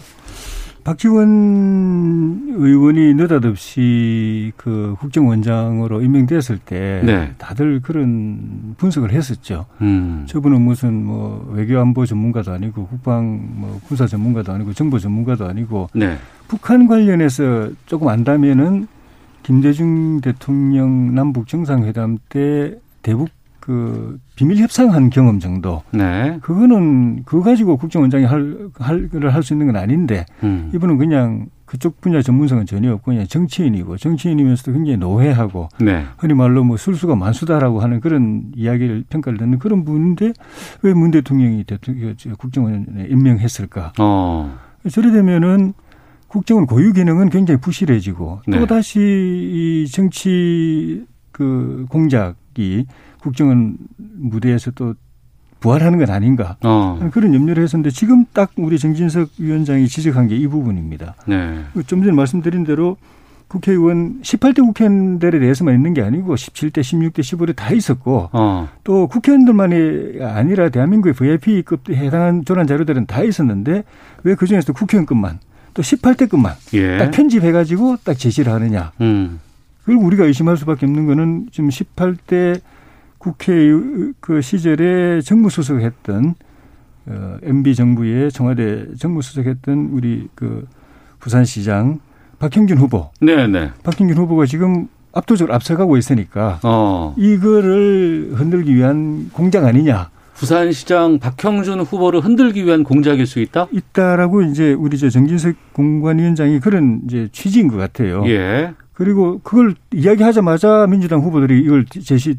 [SPEAKER 6] 박지원 의원이 느닷없이 그 국정원장으로 임명됐을 때
[SPEAKER 2] 네.
[SPEAKER 6] 다들 그런 분석을 했었죠.
[SPEAKER 2] 음.
[SPEAKER 6] 저분은 무슨 뭐 외교안보 전문가도 아니고 국방 뭐 군사 전문가도 아니고 정보 전문가도 아니고
[SPEAKER 2] 네.
[SPEAKER 6] 북한 관련해서 조금 안다면은 김대중 대통령 남북 정상회담 때 대북 그 비밀 협상한 경험 정도.
[SPEAKER 2] 네.
[SPEAKER 6] 그거는 그거 가지고 국정원장이 할 할을 할 수 있는 건 아닌데
[SPEAKER 2] 음.
[SPEAKER 6] 이분은 그냥 그쪽 분야 전문성은 전혀 없고 그냥 정치인이고 정치인이면서도 굉장히 노회하고
[SPEAKER 2] 네.
[SPEAKER 6] 흔히 말로 뭐 술수가 만수다라고 하는 그런 이야기를 평가를 듣는 그런 분인데 왜 문 대통령이 대통령 국정원에 임명했을까?
[SPEAKER 2] 어.
[SPEAKER 6] 저래 되면은 국정원 고유 기능은 굉장히 부실해지고
[SPEAKER 2] 네.
[SPEAKER 6] 또 다시 이 정치 그 공작이 국정원 무대에서 또 부활하는 건 아닌가
[SPEAKER 2] 어.
[SPEAKER 6] 그런 염려를 했었는데 지금 딱 우리 정진석 위원장이 지적한 게 이 부분입니다.
[SPEAKER 2] 네.
[SPEAKER 6] 좀 전에 말씀드린 대로 국회의원 18대 국회의원들에 대해서만 있는 게 아니고 17대, 16대, 15대 다 있었고
[SPEAKER 2] 어.
[SPEAKER 6] 또 국회의원들만이 아니라 대한민국의 VIP급 해당한 조난 자료들은 다 있었는데 왜 그중에서 국회의원급만 또 18대급만
[SPEAKER 2] 예.
[SPEAKER 6] 딱 편집해가지고 딱 제시를 하느냐.
[SPEAKER 2] 음.
[SPEAKER 6] 그리고 우리가 의심할 수밖에 없는 거는 지금 18대 국회 그 시절에 정무수석했던 어, MB 정부의 청와대 정무수석했던 우리 그 부산시장 박형준 후보.
[SPEAKER 2] 네, 네.
[SPEAKER 6] 박형준 후보가 지금 압도적으로 앞서가고 있으니까
[SPEAKER 2] 어.
[SPEAKER 6] 이거를 흔들기 위한 공작 아니냐.
[SPEAKER 2] 부산시장 박형준 후보를 흔들기 위한 공작일 수 있다?
[SPEAKER 6] 있다라고 이제 우리 저 정진석 공관위원장이 그런 이제 취지인 것 같아요.
[SPEAKER 2] 예.
[SPEAKER 6] 그리고 그걸 이야기하자마자 민주당 후보들이 이걸 제시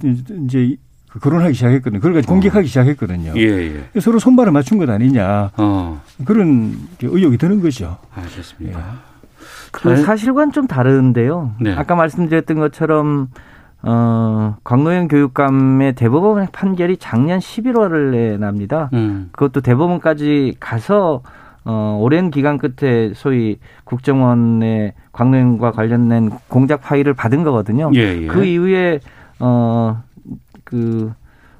[SPEAKER 6] 이제 거론하기 시작했거든요. 그걸 가지고 공격하기 시작했거든요.
[SPEAKER 2] 예, 예.
[SPEAKER 6] 서로 손발을 맞춘 것 아니냐
[SPEAKER 2] 어.
[SPEAKER 6] 그런 의혹이 드는 거죠.
[SPEAKER 2] 알겠습니다.
[SPEAKER 5] 그
[SPEAKER 2] 잘-
[SPEAKER 5] 사실과는 좀 다른데요.
[SPEAKER 2] 네.
[SPEAKER 5] 아까 말씀드렸던 것처럼 어, 광노현 교육감의 대법원 판결이 작년 11월에 납니다.
[SPEAKER 2] 음.
[SPEAKER 5] 그것도 대법원까지 가서 어, 오랜 기간 끝에 소위 국정원의 광노현과 관련된 공작 파일을 받은 거거든요.
[SPEAKER 2] 예, 예.
[SPEAKER 5] 그 이후에 어, 그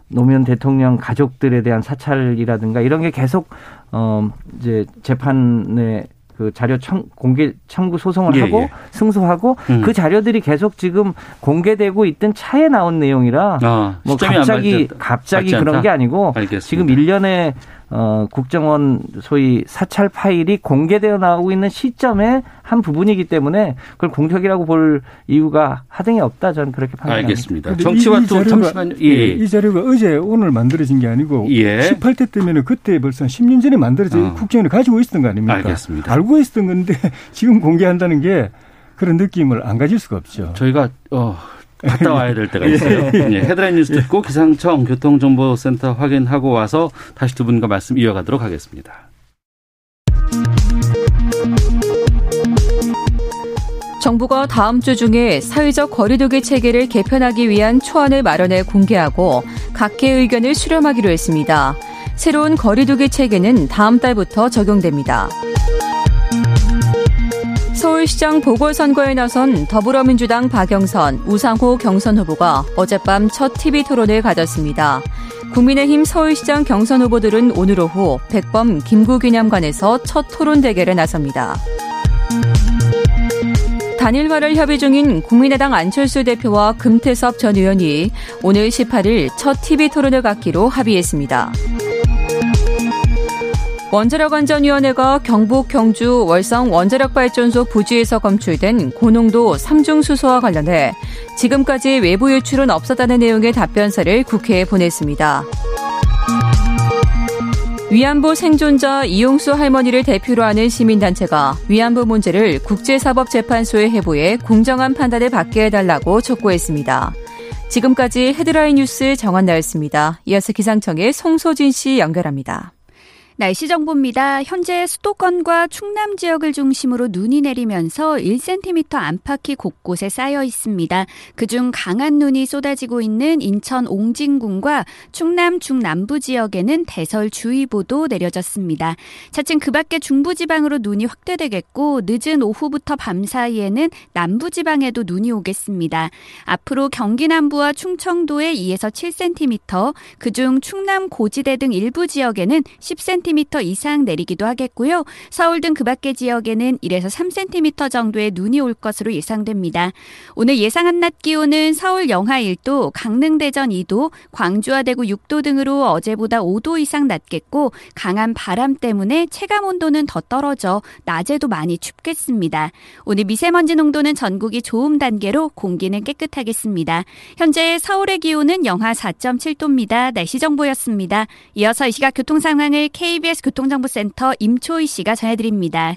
[SPEAKER 5] 노무현 대통령 가족들에 대한 사찰이라든가 이런 게 계속 어, 이제 재판에 그 자료 청, 공개 청구 소송을
[SPEAKER 2] 예,
[SPEAKER 5] 하고
[SPEAKER 2] 예.
[SPEAKER 5] 승소하고
[SPEAKER 2] 음.
[SPEAKER 5] 그 자료들이 계속 지금 공개되고 있던 차에 나온 내용이라
[SPEAKER 2] 아,
[SPEAKER 5] 뭐 갑자기. 갑자기 그런? 게 아니고
[SPEAKER 2] 알겠습니다.
[SPEAKER 5] 지금 일련의 어, 국정원 소위 사찰 파일이 공개되어 나오고 있는 시점의 한 부분이기 때문에 그걸 공적이라고 볼 이유가 하등이 없다 저는 그렇게 판단합니다.
[SPEAKER 2] 알겠습니다. 정치와 또 잠시만요. 예. 예.
[SPEAKER 6] 이 자료가 어제 오늘 만들어진 게 아니고
[SPEAKER 2] 예.
[SPEAKER 6] 18대 때면은 그때 벌써 10년 전에 만들어진
[SPEAKER 2] 어.
[SPEAKER 6] 국정원이 가지고 있었던 거 아닙니까?
[SPEAKER 2] 알겠습니다.
[SPEAKER 6] 알고 있었던 건데 (laughs) 지금 공개한다는 게 그런 느낌을 안 가질 수가 없죠.
[SPEAKER 2] 저희가 어 갔다 와야 될 때가 있어요. 예, 헤드라인 뉴스 듣고 기상청 교통정보센터 확인하고 와서 다시 두 분과 말씀 이어가도록 하겠습니다.
[SPEAKER 7] 정부가 다음 주 중에 사회적 거리두기 체계를 개편하기 위한 초안을 마련해 공개하고 각계 의견을 수렴하기로 했습니다. 새로운 거리두기 체계는 다음 달부터 적용됩니다. 서울시장 보궐선거에 나선 더불어민주당 박영선, 우상호 경선 후보가 어젯밤 첫 TV 토론을 가졌습니다. 국민의힘 서울시장 경선 후보들은 오늘 오후 백범 김구기념관에서 첫 토론 대결에 나섭니다. 단일화를 협의 중인 국민의당 안철수 대표와 금태섭 전 의원이 오늘 18일 첫 TV 토론을 갖기로 합의했습니다. 원자력안전위원회가 경북 경주 월성 원자력발전소 부지에서 검출된 고농도 삼중수소와 관련해 지금까지 외부 유출은 없었다는 내용의 답변서를 국회에 보냈습니다. 위안부 생존자 이용수 할머니를 대표로 하는 시민단체가 위안부 문제를 국제사법재판소에 해부해 공정한 판단을 받게 해달라고 촉구했습니다. 지금까지 헤드라인 뉴스 정한나였습니다. 이어서 기상청의 송소진 씨 연결합니다.
[SPEAKER 8] 날씨 정보입니다. 현재 수도권과 충남 지역을 중심으로 눈이 내리면서 1cm 안팎이 곳곳에 쌓여 있습니다. 그중 강한 눈이 쏟아지고 있는 인천 옹진군과 충남 중남부 지역에는 대설주의보도 내려졌습니다. 차츰 그 밖에 중부지방으로 눈이 확대되겠고 늦은 오후부터 밤 사이에는 남부지방에도 눈이 오겠습니다. 앞으로 경기 남부와 충청도에 2에서 7cm, 그중 충남 고지대 등 일부 지역에는 10cm 10cm 이상 내리기도 하겠고요. 서울 등 그 밖의 지역에는 1에서 3cm 정도의 눈이 올 것으로 예상됩니다. 오늘 예상 한낮 기온은 서울 영하 1도, 강릉 대전 2도, 광주와 대구 6도 등으로 어제보다 5도 이상 낮겠고 강한 바람 때문에 체감 온도는 더 떨어져 낮에도 많이 춥겠습니다. 오늘 미세먼지 농도는 전국이 좋음 단계로 공기는 깨끗하겠습니다. 현재 서울의 기온은 영하 4.7도입니다. 날씨 정보였습니다. 이어서 이 시각 교통 상황을 KBS 교통정보센터 임초희 씨가 전해드립니다.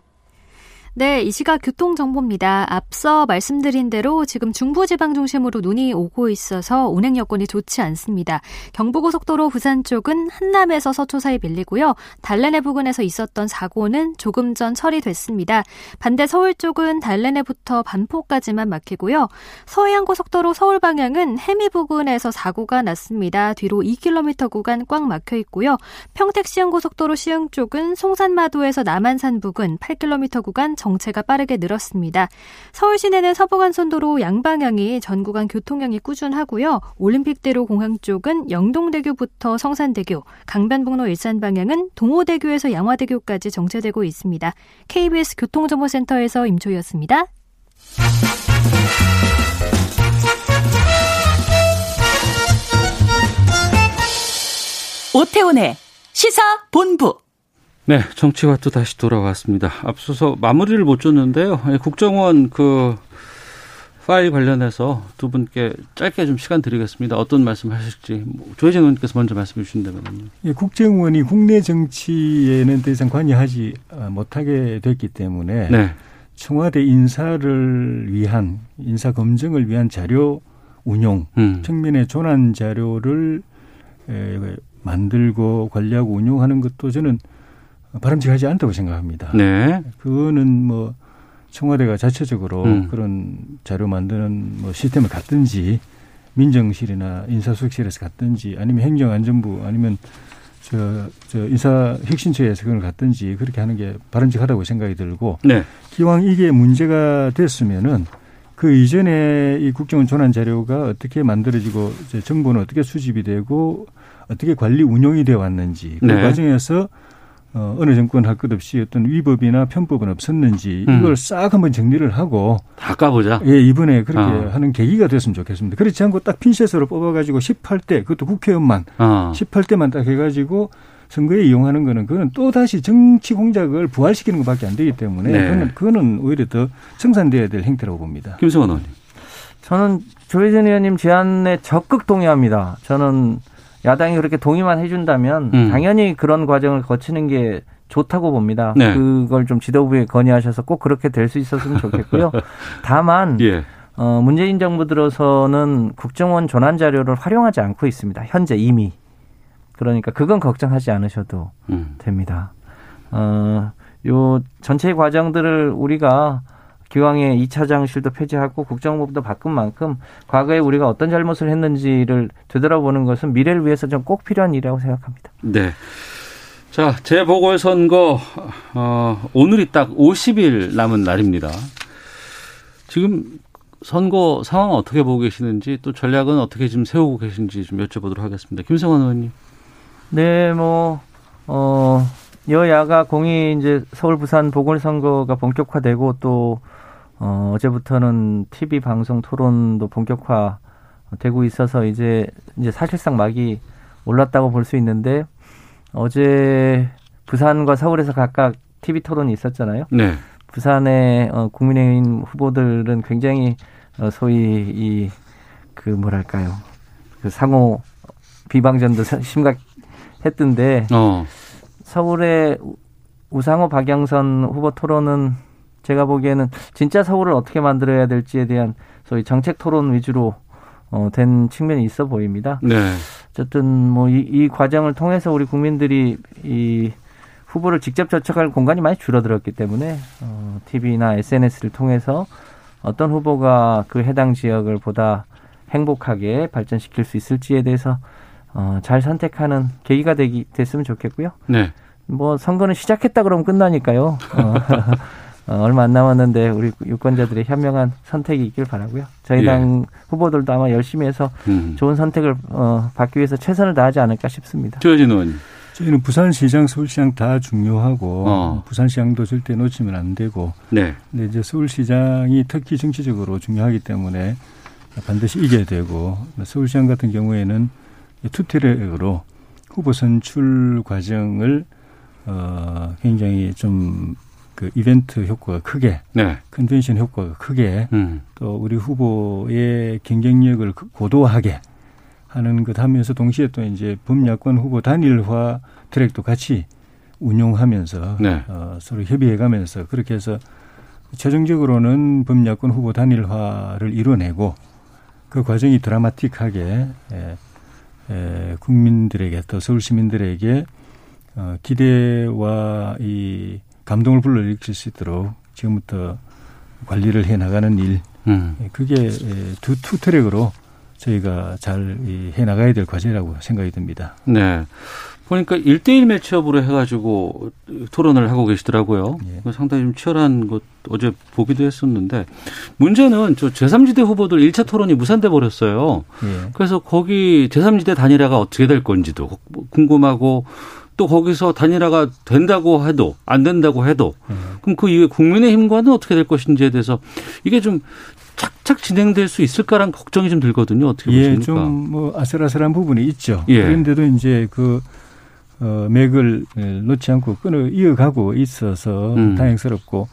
[SPEAKER 9] 네, 이 시각 교통정보입니다. 앞서 말씀드린 대로 지금 중부지방 중심으로 눈이 오고 있어서 운행 여건이 좋지 않습니다. 경부고속도로 부산 쪽은 한남에서 서초 사이 밀리고요. 달래내 부근에서 있었던 사고는 조금 전 처리됐습니다. 반대 서울 쪽은 달래내부터 반포까지만 막히고요. 서해안고속도로 서울 방향은 해미 부근에서 사고가 났습니다. 뒤로 2km 구간 꽉 막혀 있고요. 평택시흥고속도로 시흥 쪽은 송산마도에서 남한산 부근 8km 구간 정체가 빠르게 늘었습니다. 서울 시내는 서부간선도로 양방향이 전 구간 교통량이 꾸준하고요. 올림픽대로 공항 쪽은 영동대교부터 성산대교, 강변북로 일산 방향은 동호대교에서 양화대교까지 정체되고 있습니다. KBS 교통정보센터에서 임초였습니다.
[SPEAKER 10] 오태훈의 시사 본부.
[SPEAKER 2] 네, 정치와 또 다시 돌아왔습니다. 앞서서 마무리를 못 줬는데요. 예, 국정원 그 파일 관련해서 두 분께 짧게 좀 시간 드리겠습니다. 어떤 말씀 하실지 뭐 조혜진 의원께서 먼저 말씀해 주신다면요.
[SPEAKER 6] 예, 국정원이 국내 정치에는 더 이상 관여하지 어, 못하게 됐기 때문에
[SPEAKER 2] 네.
[SPEAKER 6] 청와대 인사를 위한 인사 검증을 위한 자료 운용
[SPEAKER 2] 음.
[SPEAKER 6] 측면의 조난 자료를 에, 만들고 관리하고 운용하는 것도 저는 바람직하지 않다고 생각합니다.
[SPEAKER 2] 네.
[SPEAKER 6] 그거는 뭐 청와대가 자체적으로
[SPEAKER 2] 음.
[SPEAKER 6] 그런 자료 만드는 뭐 시스템을 갖든지 민정실이나 인사수석실에서 갖든지 아니면 행정안전부 아니면 저, 저 인사 혁신처에서 그걸 갖든지 그렇게 하는 게 바람직하다고 생각이 들고
[SPEAKER 2] 네.
[SPEAKER 6] 기왕 이게 문제가 됐으면은 그 이전에 이 국정원 조난 자료가 어떻게 만들어지고 정보는 어떻게 수집이 되고 어떻게 관리 운용이 되어 왔는지 그
[SPEAKER 2] 네.
[SPEAKER 6] 과정에서 어, 어느 정권 할 것 없이 어떤 위법이나 편법은 없었는지
[SPEAKER 2] 음.
[SPEAKER 6] 이걸 싹 한번 정리를 하고
[SPEAKER 2] 다 까보자.
[SPEAKER 6] 예, 이번에 그렇게
[SPEAKER 2] 아.
[SPEAKER 6] 하는 계기가 됐으면 좋겠습니다. 그렇지 않고 딱 핀셋으로 뽑아가지고 18대 그것도 국회의원만
[SPEAKER 2] 어.
[SPEAKER 6] 18대만 딱 해가지고 선거에 이용하는 거는 그건 또 다시 정치 공작을 부활시키는 것밖에 안 되기 때문에
[SPEAKER 2] 네.
[SPEAKER 6] 그거는, 그거는 오히려 더 청산돼야 될 행태라고 봅니다.
[SPEAKER 2] 김성원 의원님.
[SPEAKER 5] 저는 조혜진 의원님 제안에 적극 동의합니다. 저는 야당이 그렇게 동의만 해준다면
[SPEAKER 2] 음.
[SPEAKER 5] 당연히 그런 과정을 거치는 게 좋다고 봅니다.
[SPEAKER 2] 네.
[SPEAKER 5] 그걸 좀 지도부에 건의하셔서 꼭 그렇게 될 수 있었으면 좋겠고요. (laughs) 다만
[SPEAKER 2] 예.
[SPEAKER 5] 어, 문재인 정부 들어서는 국정원 조난 자료를 활용하지 않고 있습니다. 현재 이미. 그러니까 그건 걱정하지 않으셔도
[SPEAKER 2] 음.
[SPEAKER 5] 됩니다. 어, 요 전체 과정들을 우리가 기왕에 2차장실도 폐지하고 국정원법도 바꾼 만큼 과거에 우리가 어떤 잘못을 했는지를 되돌아보는 것은 미래를 위해서 좀 꼭 필요한 일이라고 생각합니다.
[SPEAKER 2] 네. 자, 재보궐선거, 어, 오늘이 딱 50일 남은 날입니다. 지금 선거 상황 어떻게 보고 계시는지 또 전략은 어떻게 지금 세우고 계신지 좀 여쭤보도록 하겠습니다. 김성원 의원님.
[SPEAKER 5] 네, 뭐, 어, 여야가 공이 이제 서울, 부산 보궐선거가 본격화되고 또, 어, 어제부터는 TV 방송 토론도 본격화 되고 있어서 이제, 이제 사실상 막이 올랐다고 볼 수 있는데 어제 부산과 서울에서 각각 TV 토론이 있었잖아요.
[SPEAKER 2] 네.
[SPEAKER 5] 부산의 어, 국민의힘 후보들은 굉장히 어, 소위 이 그 뭐랄까요 그 상호 비방전도 심각했던데
[SPEAKER 2] 어.
[SPEAKER 5] 서울의 우- 우상호 박영선 후보 토론은 제가 보기에는 진짜 서울을 어떻게 만들어야 될지에 대한 소위 정책 토론 위주로 어, 된 측면이 있어 보입니다.
[SPEAKER 2] 네.
[SPEAKER 5] 어쨌든 뭐이 이 과정을 통해서 우리 국민들이 이 후보를 직접 접촉할 공간이 많이 줄어들었기 때문에 어, TV나 SNS를 통해서 어떤 후보가 그 해당 지역을 보다 행복하게 발전시킬 수 있을지에 대해서 어, 잘 선택하는 계기가 되기 됐으면 좋겠고요.
[SPEAKER 2] 네.
[SPEAKER 5] 뭐 선거는 시작했다 그러면 끝나니까요. 어, (laughs) 어, 얼마 안 남았는데 우리 유권자들의 현명한 선택이 있길 바라고요. 저희
[SPEAKER 2] 예.
[SPEAKER 5] 당 후보들도 아마 열심히 해서
[SPEAKER 2] 음.
[SPEAKER 5] 좋은 선택을 어, 받기 위해서 최선을 다하지 않을까 싶습니다.
[SPEAKER 2] 조혜진 의원님.
[SPEAKER 6] 저희는 부산시장, 서울시장 다 중요하고
[SPEAKER 2] 어.
[SPEAKER 6] 부산시장도 절대 놓치면 안 되고.
[SPEAKER 2] 네.
[SPEAKER 6] 근데 이제 서울시장이 특히 정치적으로 중요하기 때문에 반드시 이겨야 되고 서울시장 같은 경우에는 투트랙으로 후보 선출 과정을 어 굉장히 좀 그 이벤트 효과가 크게
[SPEAKER 2] 네.
[SPEAKER 6] 컨벤션 효과가 크게
[SPEAKER 2] 음.
[SPEAKER 6] 또 우리 후보의 경쟁력을 그 고도하게 하는 것 하면서 동시에 또 이제 범야권 후보 단일화 트랙도 같이 운용하면서
[SPEAKER 2] 네.
[SPEAKER 6] 어, 서로 협의해가면서 그렇게 해서 최종적으로는 범야권 후보 단일화를 이뤄내고 그 과정이 드라마틱하게 에, 에, 국민들에게 또 서울 시민들에게 어, 기대와 이 감동을 불러일으킬 수 있도록 지금부터 관리를 해 나가는 일
[SPEAKER 2] 음.
[SPEAKER 6] 그게 두, two track으로 저희가 잘 해 나가야 될 과제라고 생각이 듭니다.
[SPEAKER 2] 네. 보니까 1대1 매치업으로 해가지고 토론을 하고 계시더라고요.
[SPEAKER 6] 예.
[SPEAKER 2] 상당히 좀 치열한 것 어제 보기도 했었는데 문제는 저 제3지대 후보들 1차 토론이 무산돼 버렸어요.
[SPEAKER 6] 예.
[SPEAKER 2] 그래서 거기 제3지대 단일화가 어떻게 될 건지도 궁금하고 또 거기서 단일화가 된다고 해도 안 된다고 해도
[SPEAKER 6] 예.
[SPEAKER 2] 그럼 그 이후에 국민의힘과는 어떻게 될 것인지에 대해서 이게 좀 착착 진행될 수 있을까라는 걱정이 좀 들거든요. 어떻게
[SPEAKER 6] 예,
[SPEAKER 2] 보십니까?
[SPEAKER 6] 좀뭐 아슬아슬한 부분이 있죠.
[SPEAKER 2] 예.
[SPEAKER 6] 그런데도 이제 그 어, 맥을 놓지 않고 끊어 이어가고 있어서
[SPEAKER 2] 음.
[SPEAKER 6] 다행스럽고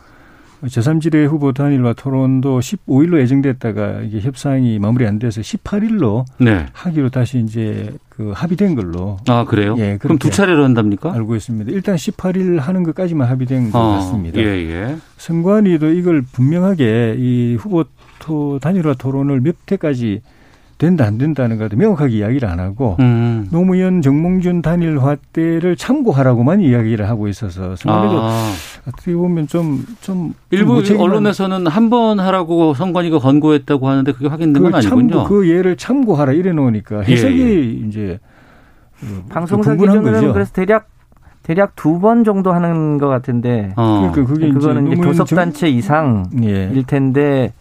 [SPEAKER 6] 제3지대 후보 단일화 토론도 15일로 예정됐다가 이게 협상이 마무리 안 돼서 18일로
[SPEAKER 2] 네.
[SPEAKER 6] 하기로 다시 이제 그 합의된 걸로
[SPEAKER 2] 아 그래요?
[SPEAKER 6] 예,
[SPEAKER 2] 그럼 두 차례로 한답니까?
[SPEAKER 6] 알고 있습니다. 일단 18일 하는 것까지만 합의된 것
[SPEAKER 2] 어,
[SPEAKER 6] 같습니다.
[SPEAKER 2] 예, 예.
[SPEAKER 6] 선관위도 이걸 분명하게 이 후보 토 단일화 토론을 몇 회까지 된다 안 된다는 것도 명확하게 이야기를 안 하고
[SPEAKER 2] 음.
[SPEAKER 6] 노무현 정몽준 단일화 때를 참고하라고만 이야기를 하고 있어서 선관위도
[SPEAKER 2] 아,
[SPEAKER 6] 어떻게 보면 좀 좀
[SPEAKER 2] 일부 언론에서는 한 번 하라고 선관위가 권고했다고 하는데 그게 확인된
[SPEAKER 6] 건그
[SPEAKER 2] 아니군요.
[SPEAKER 6] 참고 그 예를 참고하라 이래 놓으니까 해석이
[SPEAKER 2] 예, 예.
[SPEAKER 6] 이제 그
[SPEAKER 5] 방송사
[SPEAKER 6] 분분한
[SPEAKER 5] 기준으로는. 그래서 대략 대략 두 번 정도 하는 것 같은데
[SPEAKER 2] 어.
[SPEAKER 6] 그러니까 그게
[SPEAKER 5] 그거는 이제 교섭단체 이상일
[SPEAKER 6] 예.
[SPEAKER 5] 텐데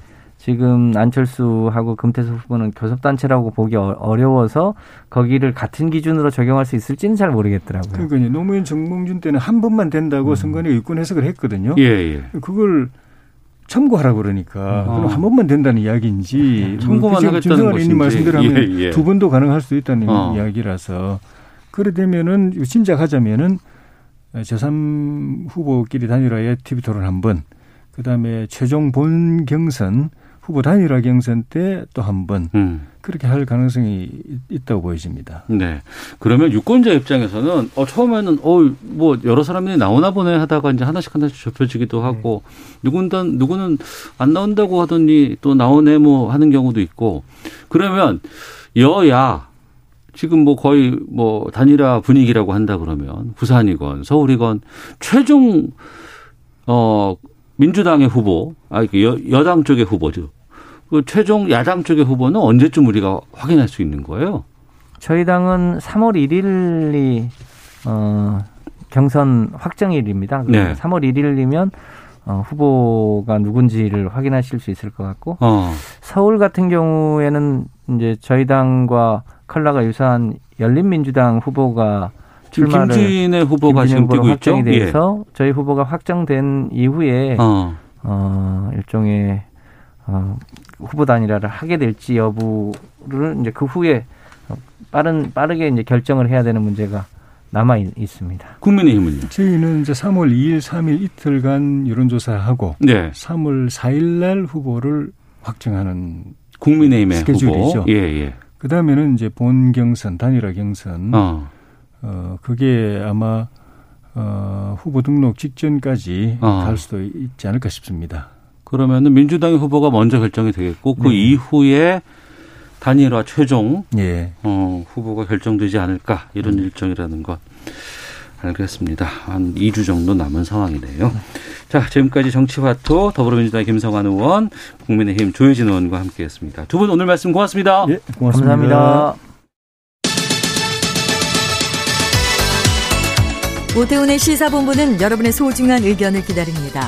[SPEAKER 5] 지금 안철수하고 금태섭 후보는 교섭단체라고 보기 어- 어려워서 거기를 같은 기준으로 적용할 수 있을지는 잘 모르겠더라고요.
[SPEAKER 6] 그러니까 노무현 정몽준 때는 한 번만 된다고 선관위가 유권 해석을 했거든요.
[SPEAKER 2] 예, 예.
[SPEAKER 6] 그걸 참고하라 그러니까
[SPEAKER 2] 어.
[SPEAKER 6] 그럼 한 번만 된다는 이야기인지
[SPEAKER 2] 참고만
[SPEAKER 6] 뭐 지금
[SPEAKER 2] 하겠다는 것인지.
[SPEAKER 6] 말씀대로 하면
[SPEAKER 2] 예, 예.
[SPEAKER 6] 두 번도 가능할 수도 있다는
[SPEAKER 2] 어.
[SPEAKER 6] 이야기라서 그래 되면은 짐작하자면은 제3 후보끼리 단일화에 TV 토론 한 번, 그 다음에 최종 본 경선 후보 단일화 경선 때 또 한번
[SPEAKER 2] 음.
[SPEAKER 6] 그렇게 할 가능성이 있- 있다고 보여집니다.
[SPEAKER 2] 네. 그러면 유권자 입장에서는 어 처음에는 어 뭐 여러 사람들이 나오나 보네 하다가 이제 하나씩 하나씩 좁혀지기도 하고 누군단 누구는 안 나온다고 하더니 또 나오네 뭐 하는 경우도 있고 그러면 여야 지금 뭐 거의 뭐 단일화 분위기라고 한다 그러면 부산이건 서울이건 최종 어 민주당의 후보 아 여, 여당 쪽의 후보죠. 그 최종 야당 쪽의 후보는 언제쯤 우리가 확인할 수 있는 거예요?
[SPEAKER 5] 저희 당은 3월 1일이 어, 경선 확정일입니다.
[SPEAKER 2] 네.
[SPEAKER 5] 3월 1일이면 어, 후보가 누군지를 확인하실 수 있을 것 같고
[SPEAKER 2] 어.
[SPEAKER 5] 서울 같은 경우에는 이제 저희 당과 컬러가 유사한 열린민주당 후보가 출마를
[SPEAKER 2] 김진애 후보가 지금 뛰고 있죠?
[SPEAKER 5] 확정이
[SPEAKER 2] 예.
[SPEAKER 5] 돼서 저희 후보가 확정된 이후에
[SPEAKER 2] 어.
[SPEAKER 5] 어, 일종의 어, 후보 단일화를 하게 될지 여부를 이제 그 후에 어, 빠른 빠르게 이제 결정을 해야 되는 문제가 남아 있, 있습니다.
[SPEAKER 2] 국민의힘은요?
[SPEAKER 6] 저희는 이제 3월 2일, 3일 이틀간 여론조사하고
[SPEAKER 2] 네.
[SPEAKER 6] 3월 4일 날 후보를 확정하는
[SPEAKER 2] 국민의힘의
[SPEAKER 6] 스케줄이죠.
[SPEAKER 2] 후보. 예, 예.
[SPEAKER 6] 그 다음에는 이제 본 경선, 단일화 경선.
[SPEAKER 2] 어.
[SPEAKER 6] 어, 그게 아마, 어, 후보 등록 직전까지
[SPEAKER 2] 어.
[SPEAKER 6] 갈 수도 있지 않을까 싶습니다.
[SPEAKER 2] 그러면은 민주당의 후보가 먼저 결정이 되겠고 그
[SPEAKER 6] 네.
[SPEAKER 2] 이후에 단일화 최종
[SPEAKER 6] 예.
[SPEAKER 2] 어, 후보가 결정되지 않을까 이런 일정이라는 것 알겠습니다. 한 2주 정도 남은 상황이네요. 자, 지금까지 정치화토 더불어민주당 김성환 의원, 국민의힘 조혜진 의원과 함께했습니다. 두 분 오늘 말씀 고맙습니다.
[SPEAKER 6] 예, 고맙습니다.
[SPEAKER 5] 감사합니다.
[SPEAKER 11] 오태훈의 시사본부는 여러분의 소중한 의견을 기다립니다.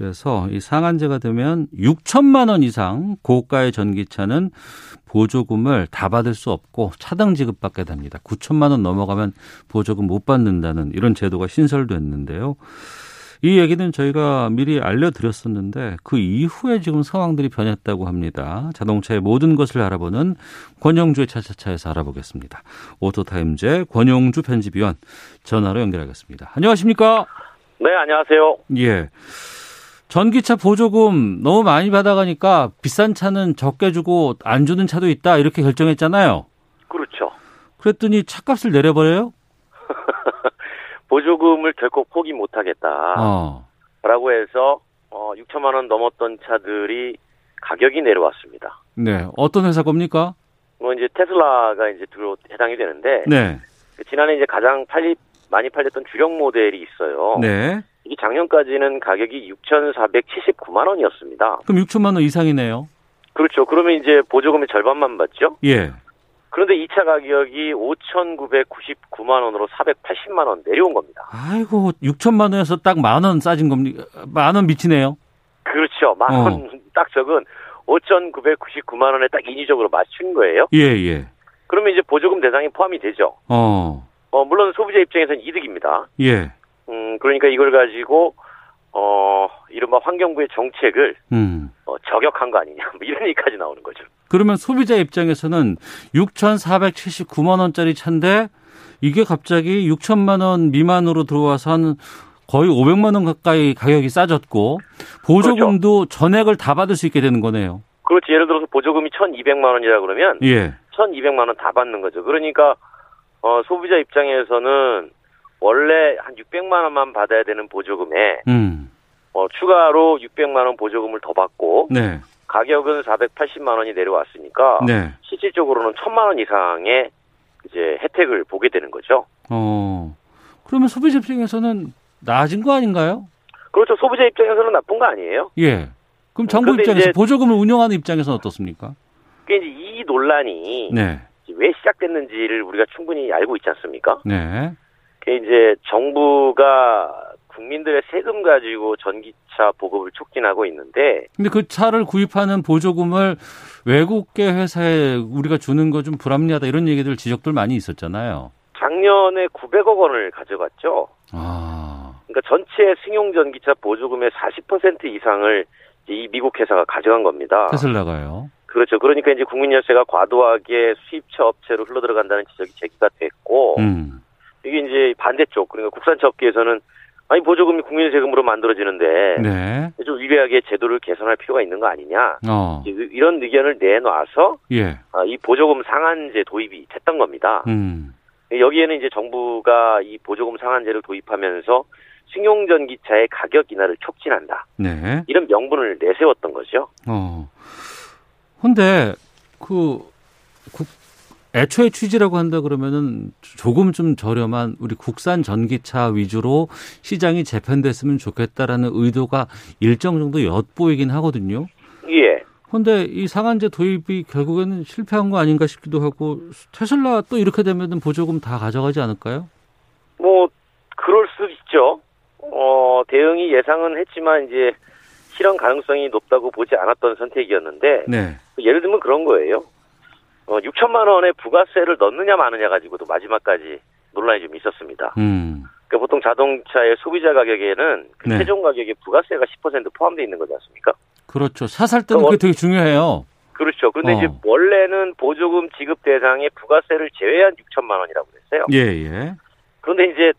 [SPEAKER 2] 그래서 이 상한제가 되면 6천만 원 이상 고가의 전기차는 보조금을 다 받을 수 없고 차등 지급받게 됩니다. 9천만 원 넘어가면 보조금 못 받는다는 이런 제도가 신설됐는데요. 이 얘기는 저희가 미리 알려드렸었는데 그 이후에 지금 상황들이 변했다고 합니다. 자동차의 모든 것을 알아보는 권용주의 차차차에서 알아보겠습니다. 오토타임즈 권용주 편집위원 전화로 연결하겠습니다. 안녕하십니까?
[SPEAKER 12] 네, 안녕하세요.
[SPEAKER 2] 예. 전기차 보조금 너무 많이 받아가니까 비싼 차는 적게 주고 안 주는 차도 있다 이렇게 결정했잖아요.
[SPEAKER 12] 그렇죠.
[SPEAKER 2] 그랬더니 차값을 내려버려요? (laughs)
[SPEAKER 12] 보조금을 결코 포기 못하겠다.
[SPEAKER 2] 어.
[SPEAKER 12] 라고 해서 어, 6천만 원 넘었던 차들이 가격이 내려왔습니다.
[SPEAKER 2] 네. 어떤 회사 겁니까?
[SPEAKER 12] 뭐 이제 테슬라가 이제 주로 해당이 되는데
[SPEAKER 2] 네.
[SPEAKER 12] 그 지난해 이제 가장 팔리 많이 팔렸던 주력 모델이 있어요.
[SPEAKER 2] 네.
[SPEAKER 12] 이게 작년까지는 가격이 6,479만 원이었습니다.
[SPEAKER 2] 그럼 6천만 원 이상이네요.
[SPEAKER 12] 그렇죠. 그러면 이제 보조금의 절반만 받죠?
[SPEAKER 2] 예.
[SPEAKER 12] 그런데 이차 가격이 5,999만 원으로 480만 원 내려온 겁니다.
[SPEAKER 2] 아이고 6천만 원에서 딱 만 원 싸진 겁니까? 만원 미치네요.
[SPEAKER 12] 그렇죠. 만
[SPEAKER 2] 어.
[SPEAKER 12] 원딱 적은 5,999만 원에 딱 인위적으로 맞춘 거예요.
[SPEAKER 2] 예, 예.
[SPEAKER 12] 그러면 이제 보조금 대상에 포함이 되죠.
[SPEAKER 2] 어.
[SPEAKER 12] 어, 물론 소비자 입장에서는 이득입니다.
[SPEAKER 2] 예.
[SPEAKER 12] 음, 그러니까 이걸 가지고 어, 이른바 환경부의 정책을
[SPEAKER 2] 음.
[SPEAKER 12] 어, 저격한 거 아니냐. 뭐 이런 얘기까지 나오는 거죠.
[SPEAKER 2] 그러면 소비자 입장에서는 6,479만 원짜리 차인데 이게 갑자기 6천만 원 미만으로 들어와서 한 거의 500만 원 가까이 가격이 싸졌고 보조금도 전액을 다 받을 수 있게 되는 거네요.
[SPEAKER 12] 그렇지. 예를 들어서 보조금이 1,200만 원이라 그러면
[SPEAKER 2] 예.
[SPEAKER 12] 1,200만 원 다 받는 거죠. 그러니까 어, 소비자 입장에서는 원래 한 600만 원만 받아야 되는 보조금에
[SPEAKER 2] 음.
[SPEAKER 12] 어, 추가로 600만 원 보조금을 더 받고
[SPEAKER 2] 네.
[SPEAKER 12] 가격은 480만 원이 내려왔으니까
[SPEAKER 2] 네.
[SPEAKER 12] 실질적으로는 1000만 원 이상의 이제 혜택을 보게 되는 거죠.
[SPEAKER 2] 어. 그러면 소비자 입장에서는 나아진 거 아닌가요?
[SPEAKER 12] 그렇죠. 소비자 입장에서는 나쁜 거 아니에요.
[SPEAKER 2] 예. 그럼 정부
[SPEAKER 12] 근데
[SPEAKER 2] 입장에서
[SPEAKER 12] 이제-
[SPEAKER 2] 보조금을 운영하는 입장에서는 어떻습니까?
[SPEAKER 12] 그게 이제 이 논란이
[SPEAKER 2] 네.
[SPEAKER 12] 왜 시작됐는지를 우리가 충분히 알고 있지 않습니까?
[SPEAKER 2] 네.
[SPEAKER 12] 그게 이제 정부가 국민들의 세금 가지고 전기차 보급을 촉진하고 있는데
[SPEAKER 2] 근데 그 차를 구입하는 보조금을 외국계 회사에 우리가 주는 거 좀 불합리하다 이런 얘기들 지적들 많이 있었잖아요.
[SPEAKER 12] 작년에 900억 원을 가져갔죠.
[SPEAKER 2] 아.
[SPEAKER 12] 그러니까 전체 승용 전기차 보조금의 40% 이상을 이 미국 회사가 가져간 겁니다.
[SPEAKER 2] 테슬라가요.
[SPEAKER 12] 그렇죠. 그러니까 이제 국민 열세가 과도하게 수입차 업체로 흘러들어간다는 지적이 제기가 됐고
[SPEAKER 2] 음.
[SPEAKER 12] 이게 이제 반대쪽 그러니까 국산차 업계에서는 아니 보조금이 국민 세금으로 만들어지는데
[SPEAKER 2] 네.
[SPEAKER 12] 좀 유리하게 제도를 개선할 필요가 있는 거 아니냐
[SPEAKER 2] 어.
[SPEAKER 12] 이제 이런 의견을 내놔서
[SPEAKER 2] 예.
[SPEAKER 12] 아, 이 보조금 상한제 도입이 됐던 겁니다.
[SPEAKER 2] 음.
[SPEAKER 12] 여기에는 이제 정부가 이 보조금 상한제를 도입하면서 승용 전기차의 가격 인하를 촉진한다
[SPEAKER 2] 네.
[SPEAKER 12] 이런 명분을 내세웠던 거죠.
[SPEAKER 2] 어. 근데 그 국, 애초에 취지라고 한다 그러면은 조금 좀 저렴한 우리 국산 전기차 위주로 시장이 재편됐으면 좋겠다라는 의도가 일정 정도 엿보이긴 하거든요.
[SPEAKER 12] 예.
[SPEAKER 2] 근데 이 상한제 도입이 결국에는 실패한 거 아닌가 싶기도 하고 테슬라 또 이렇게 되면은 보조금 다 가져가지 않을까요?
[SPEAKER 12] 뭐 그럴 수 있죠. 어 대응이 예상은 했지만 이제 실현 가능성이 높다고 보지 않았던 선택이었는데
[SPEAKER 2] 네.
[SPEAKER 12] 예를 들면 그런 거예요. 어 6천만 원의 부가세를 넣느냐 마느냐 가지고도 마지막까지 논란이 좀 있었습니다.
[SPEAKER 2] 음.
[SPEAKER 12] 그러니까 보통 자동차의 소비자 가격에는 그
[SPEAKER 2] 네.
[SPEAKER 12] 최종 가격에 부가세가 10% 포함되어 있는 거지 않습니까?
[SPEAKER 2] 그렇죠. 사살 때는 그게 되게 중요해요.
[SPEAKER 12] 그렇죠. 그런데
[SPEAKER 2] 어.
[SPEAKER 12] 이제 원래는 보조금 지급 대상에 부가세를 제외한 6천만 원이라고 그랬어요.
[SPEAKER 2] 예, 예.
[SPEAKER 12] 그런데 이제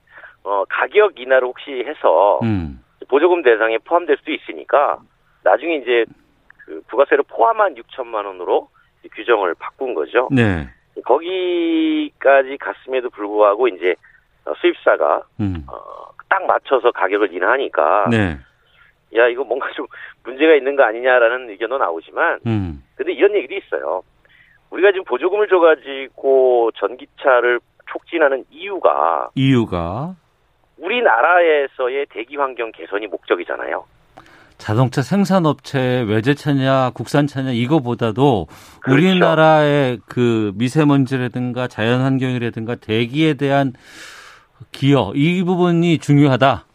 [SPEAKER 12] 어, 가격 인하를 혹시 해서
[SPEAKER 2] 음.
[SPEAKER 12] 보조금 대상에 포함될 수도 있으니까 나중에 이제 그 부가세를 포함한 6천만 원으로 규정을 바꾼 거죠.
[SPEAKER 2] 네.
[SPEAKER 12] 거기까지 갔음에도 불구하고 이제 어, 수입사가
[SPEAKER 2] 음.
[SPEAKER 12] 딱 맞춰서 가격을 인하하니까
[SPEAKER 2] 네.
[SPEAKER 12] 야 이거 뭔가 좀 (laughs) 문제가 있는 거 아니냐라는 의견도 나오지만
[SPEAKER 2] 음.
[SPEAKER 12] 근데 이런 얘기도 있어요. 우리가 지금 보조금을 줘가지고 전기차를 촉진하는 이유가
[SPEAKER 2] 이유가
[SPEAKER 12] 우리나라에서의 대기 환경 개선이 목적이잖아요.
[SPEAKER 2] 자동차 생산업체 외제차냐 국산차냐 이거보다도
[SPEAKER 12] 그렇죠.
[SPEAKER 2] 우리나라의 그 미세먼지라든가 자연환경이라든가 대기에 대한 기여 이 부분이 중요하다.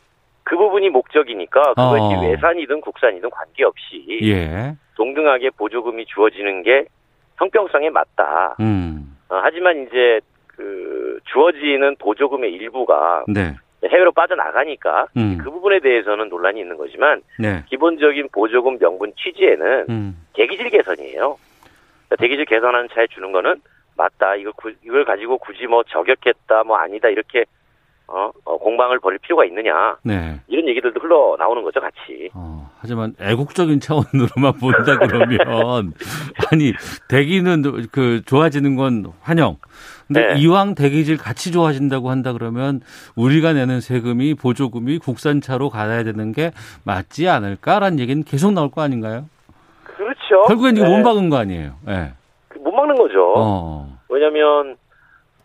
[SPEAKER 12] 그 부분이 목적이니까 그것이
[SPEAKER 2] 어.
[SPEAKER 12] 외산이든 국산이든 관계없이
[SPEAKER 2] 예.
[SPEAKER 12] 동등하게 보조금이 주어지는 게 형평성에 맞다.
[SPEAKER 2] 음.
[SPEAKER 12] 어, 하지만 이제 그 주어지는 보조금의 일부가
[SPEAKER 2] 네.
[SPEAKER 12] 해외로 빠져나가니까
[SPEAKER 2] 음.
[SPEAKER 12] 그 부분에 대해서는 논란이 있는 거지만
[SPEAKER 2] 네.
[SPEAKER 12] 기본적인 보조금 명분 취지에는
[SPEAKER 2] 음.
[SPEAKER 12] 대기질 개선이에요. 그러니까 대기질 개선하는 차에 주는 거는 맞다. 이걸 구- 이걸 가지고 굳이 뭐 저격했다, 뭐 아니다 이렇게 어, 어, 공방을 벌일 필요가 있느냐
[SPEAKER 2] 네.
[SPEAKER 12] 이런 얘기들도 흘러 나오는 거죠, 같이.
[SPEAKER 2] 하지만 애국적인 차원으로만 (laughs) 본다 그러면 아니 대기는 그 좋아지는 건 환영. 근데
[SPEAKER 12] 네.
[SPEAKER 2] 이왕 대기질 같이 좋아진다고 한다 그러면 우리가 내는 세금이 보조금이 국산차로 가야 되는 게 맞지 않을까라는 얘기는 계속 나올 거 아닌가요?
[SPEAKER 12] 그렇죠.
[SPEAKER 2] 결국엔 이거
[SPEAKER 12] 네.
[SPEAKER 2] 못 막은 거 아니에요. 예.
[SPEAKER 12] 못 막는 거죠.
[SPEAKER 2] 어.
[SPEAKER 12] 왜냐하면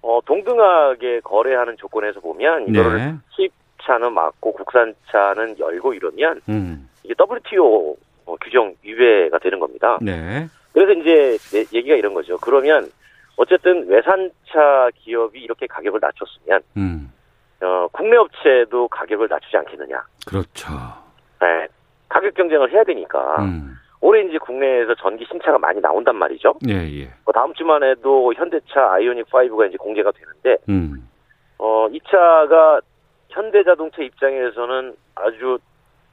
[SPEAKER 12] 어, 동등하게 거래하는 조건에서 보면 이거를
[SPEAKER 2] 네.
[SPEAKER 12] 수입차는 막고 국산차는 열고 이러면
[SPEAKER 2] 음.
[SPEAKER 12] 이게 WTO 어, 규정 위배가 되는 겁니다.
[SPEAKER 2] 네.
[SPEAKER 12] 그래서 이제 내- 얘기가 이런 거죠. 그러면 어쨌든 외산차 기업이 이렇게 가격을 낮췄으면
[SPEAKER 2] 음.
[SPEAKER 12] 어, 국내 업체도 가격을 낮추지 않겠느냐.
[SPEAKER 2] 그렇죠.
[SPEAKER 12] 네. 가격 경쟁을 해야 되니까
[SPEAKER 2] 음.
[SPEAKER 12] 올해 이제 국내에서 전기 신차가 많이 나온단 말이죠.
[SPEAKER 2] 예, 예.
[SPEAKER 12] 뭐 다음 주만 해도 현대차 아이오닉 5가 이제 공개가 되는데
[SPEAKER 2] 음.
[SPEAKER 12] 어, 이 차가 현대자동차 입장에서는 아주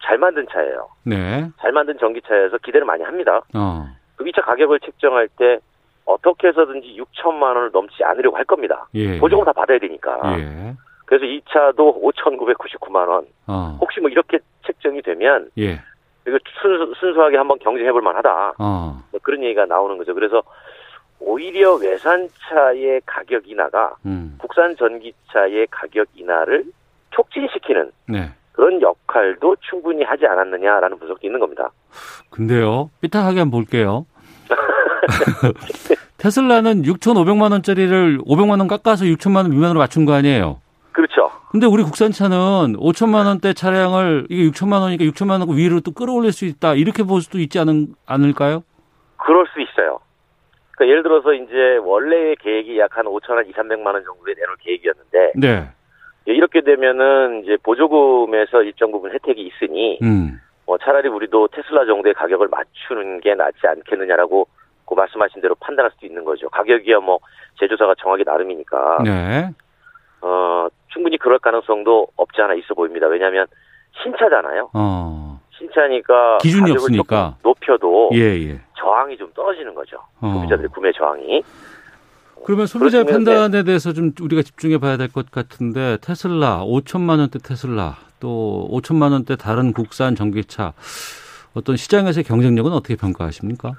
[SPEAKER 12] 잘 만든 차예요.
[SPEAKER 2] 네.
[SPEAKER 12] 잘 만든 전기차여서 기대를 많이 합니다.
[SPEAKER 2] 어.
[SPEAKER 12] 그이차 가격을 책정할 때 어떻게 해서든지 6천만 원을 넘지 않으려고 할 겁니다.
[SPEAKER 2] 예.
[SPEAKER 12] 보조금 다 받아야 되니까.
[SPEAKER 2] 예.
[SPEAKER 12] 그래서 이 차도 5,999만 원.
[SPEAKER 2] 어.
[SPEAKER 12] 혹시 뭐 이렇게 책정이 되면
[SPEAKER 2] 예.
[SPEAKER 12] 이거 순수, 순수하게 한번 경쟁해 볼 만하다.
[SPEAKER 2] 어.
[SPEAKER 12] 뭐 그런 얘기가 나오는 거죠. 그래서 오히려 외산차의 가격 인하가
[SPEAKER 2] 음.
[SPEAKER 12] 국산 전기차의 가격 인하를 촉진시키는
[SPEAKER 2] 네.
[SPEAKER 12] 그런 역할도 충분히 하지 않았느냐라는 분석도 있는 겁니다.
[SPEAKER 2] 근데요, 삐딱하게 한번 볼게요. (laughs) 테슬라는 6,500만 원짜리를 500만 원 깎아서 6천만 원 미만으로 맞춘 거 아니에요?
[SPEAKER 12] 그렇죠.
[SPEAKER 2] 근데 우리 국산차는 5천만 원대 차량을 이게 6천만 원이니까 6천만 원 위로 또 끌어올릴 수 있다. 이렇게 볼 수도 있지 않은, 않을까요?
[SPEAKER 12] 그럴 수 있어요. 그러니까 예를 들어서 이제 원래의 계획이 약 한 5천 원 2, 300만 원 정도에 내놓을 계획이었는데
[SPEAKER 2] 네.
[SPEAKER 12] 이렇게 되면은 이제 보조금에서 일정 부분 혜택이 있으니
[SPEAKER 2] 음.
[SPEAKER 12] 뭐 차라리 우리도 테슬라 정도의 가격을 맞추는 게 낫지 않겠느냐라고 그 말씀하신 대로 판단할 수도 있는 거죠. 가격이야 뭐 제조사가 정하기 나름이니까
[SPEAKER 2] 네.
[SPEAKER 12] 어 충분히 그럴 가능성도 없지 않아 있어 보입니다. 왜냐하면 신차잖아요.
[SPEAKER 2] 어.
[SPEAKER 12] 신차니까
[SPEAKER 2] 기준이 없으니까.
[SPEAKER 12] 높여도
[SPEAKER 2] 예, 예.
[SPEAKER 12] 저항이 좀 떨어지는 거죠.
[SPEAKER 2] 어.
[SPEAKER 12] 소비자들의 구매 저항이.
[SPEAKER 2] 그러면 소비자의
[SPEAKER 12] 그렇다면,
[SPEAKER 2] 판단에 대해서 좀 우리가 집중해 봐야 될 것 같은데 테슬라 5천만 원대 테슬라 또 5천만 원대 다른 국산 전기차 어떤 시장에서의 경쟁력은 어떻게 평가하십니까?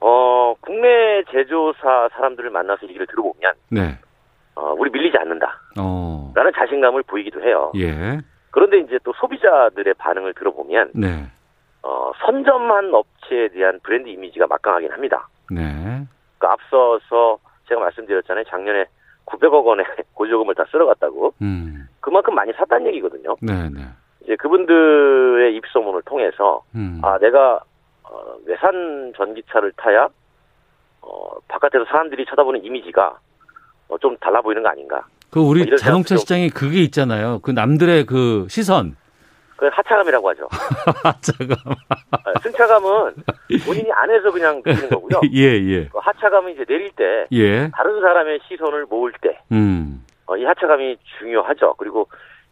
[SPEAKER 12] 어 국내 제조사 사람들을 만나서 얘기를 들어보면
[SPEAKER 2] 네.
[SPEAKER 12] 어, 우리 밀리지 않는다라는
[SPEAKER 2] 어.
[SPEAKER 12] 자신감을 보이기도 해요.
[SPEAKER 2] 예.
[SPEAKER 12] 그런데 이제 또 소비자들의 반응을 들어보면
[SPEAKER 2] 네.
[SPEAKER 12] 어, 선점한 업체에 대한 브랜드 이미지가 막강하긴 합니다.
[SPEAKER 2] 네.
[SPEAKER 12] 그 앞서서 제가 말씀드렸잖아요. 작년에 900억 원의 (laughs) 보조금을 다 쓸어갔다고.
[SPEAKER 2] 음.
[SPEAKER 12] 그만큼 많이 샀다는 얘기거든요.
[SPEAKER 2] 네, 네.
[SPEAKER 12] 이제 그분들의 입소문을 통해서
[SPEAKER 2] 음.
[SPEAKER 12] 아 내가 어, 외산 전기차를 타야 어, 바깥에서 사람들이 쳐다보는 이미지가 어, 좀 달라 보이는 거 아닌가.
[SPEAKER 2] 그 우리
[SPEAKER 12] 뭐
[SPEAKER 2] 자동차 시장에 그게 있잖아요. 그 남들의 그 시선.
[SPEAKER 12] 그 하차감이라고 하죠. (laughs)
[SPEAKER 2] 하차감.
[SPEAKER 12] 아, 승차감은 본인이 안에서 그냥 느끼는 거고요. (laughs)
[SPEAKER 2] 예, 예.
[SPEAKER 12] 그 하차감은 이제 내릴 때
[SPEAKER 2] 예.
[SPEAKER 12] 다른 사람의 시선을 모을 때이
[SPEAKER 2] 음.
[SPEAKER 12] 하차감이 중요하죠. 그리고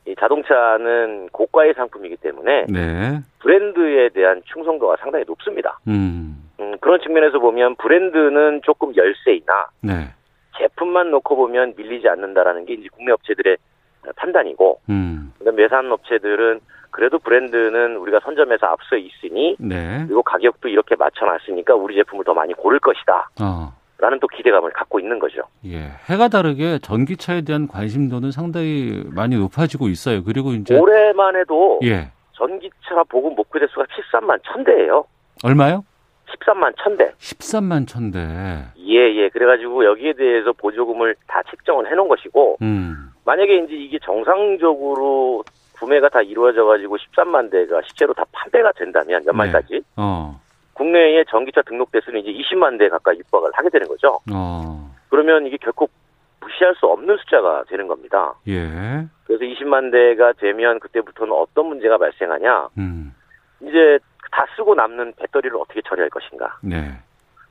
[SPEAKER 12] 이 자동차는 고가의 상품이기 때문에
[SPEAKER 2] 네.
[SPEAKER 12] 브랜드에 대한 충성도가 상당히 높습니다.
[SPEAKER 2] 음.
[SPEAKER 12] 음, 그런 측면에서 보면 브랜드는 조금 열세이나
[SPEAKER 2] 네.
[SPEAKER 12] 제품만 놓고 보면 밀리지 않는다라는 게 이제 국내 업체들의 판단이고,
[SPEAKER 2] 음.
[SPEAKER 12] 외산 업체들은 그래도 브랜드는 우리가 선점에서 앞서 있으니,
[SPEAKER 2] 네.
[SPEAKER 12] 그리고 가격도 이렇게 맞춰놨으니까 우리 제품을 더 많이 고를 것이다.
[SPEAKER 2] 어.
[SPEAKER 12] 라는 또 기대감을 갖고 있는 거죠.
[SPEAKER 2] 예. 해가 다르게 전기차에 대한 관심도는 상당히 많이 높아지고 있어요. 그리고 이제
[SPEAKER 12] 올해만 해도
[SPEAKER 2] 예.
[SPEAKER 12] 전기차 보급 목표 대수가 13만 1000대예요.
[SPEAKER 2] 얼마요?
[SPEAKER 12] 13만 1000대.
[SPEAKER 2] 13만 천대.
[SPEAKER 12] 예, 예. 그래가지고 여기에 대해서 보조금을 다 책정을 해놓은 것이고,
[SPEAKER 2] 음.
[SPEAKER 12] 만약에 이제 이게 정상적으로 구매가 다 이루어져 가지고 13만 대가 실제로 다 판매가 된다면 연말까지
[SPEAKER 2] 네. 어.
[SPEAKER 12] 국내에 전기차 등록 대수는 이제 20만 대 가까이 육박을 하게 되는 거죠.
[SPEAKER 2] 어.
[SPEAKER 12] 그러면 이게 결코 무시할 수 없는 숫자가 되는 겁니다.
[SPEAKER 2] 예.
[SPEAKER 12] 그래서 20만 대가 되면 그때부터는 어떤 문제가 발생하냐?
[SPEAKER 2] 음.
[SPEAKER 12] 이제 다 쓰고 남는 배터리를 어떻게 처리할 것인가?
[SPEAKER 2] 네.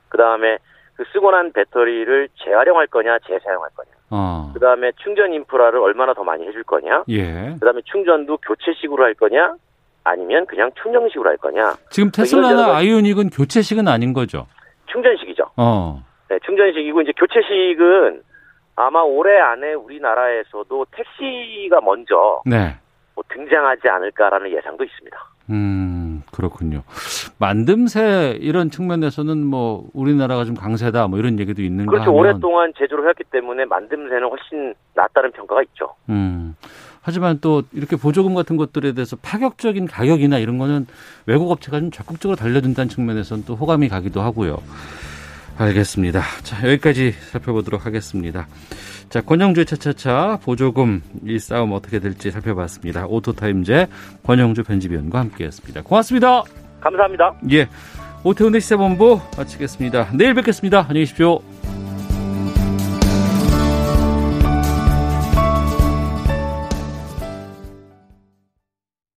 [SPEAKER 12] 그 다음에 그 쓰고 난 배터리를 재활용할 거냐, 재사용할 거냐?
[SPEAKER 2] 어.
[SPEAKER 12] 그 다음에 충전 인프라를 얼마나 더 많이 해줄 거냐?
[SPEAKER 2] 예.
[SPEAKER 12] 그 다음에 충전도 교체식으로 할 거냐? 아니면 그냥 충전식으로 할 거냐?
[SPEAKER 2] 지금
[SPEAKER 12] 여러
[SPEAKER 2] 테슬라나 아이오닉은 교체식은 아닌 거죠.
[SPEAKER 12] 충전식이죠.
[SPEAKER 2] 어.
[SPEAKER 12] 네, 충전식이고 이제 교체식은 아마 올해 안에 우리나라에서도 택시가 먼저
[SPEAKER 2] 네.
[SPEAKER 12] 뭐 등장하지 않을까라는 예상도 있습니다.
[SPEAKER 2] 음, 그렇군요. 만듦새 이런 측면에서는 뭐 우리나라가 좀 강세다 뭐 이런 얘기도 있는가
[SPEAKER 12] 그렇죠.
[SPEAKER 2] 하면
[SPEAKER 12] 오랫동안 제조를 했기 때문에 만듦새는 훨씬 낫다는 평가가 있죠.
[SPEAKER 2] 음. 하지만 또 이렇게 보조금 같은 것들에 대해서 파격적인 가격이나 이런 거는 외국 업체가 좀 적극적으로 달려든다는 측면에서는 또 호감이 가기도 하고요. 알겠습니다. 자, 여기까지 살펴보도록 하겠습니다. 자, 권영주의 차차차 보조금 이 싸움 어떻게 될지 살펴봤습니다. 오토타임제 권영주 편집위원과 함께했습니다. 고맙습니다.
[SPEAKER 12] 감사합니다.
[SPEAKER 2] 예. 오태훈의 시사본부 마치겠습니다. 내일 뵙겠습니다. 안녕히 계십시오.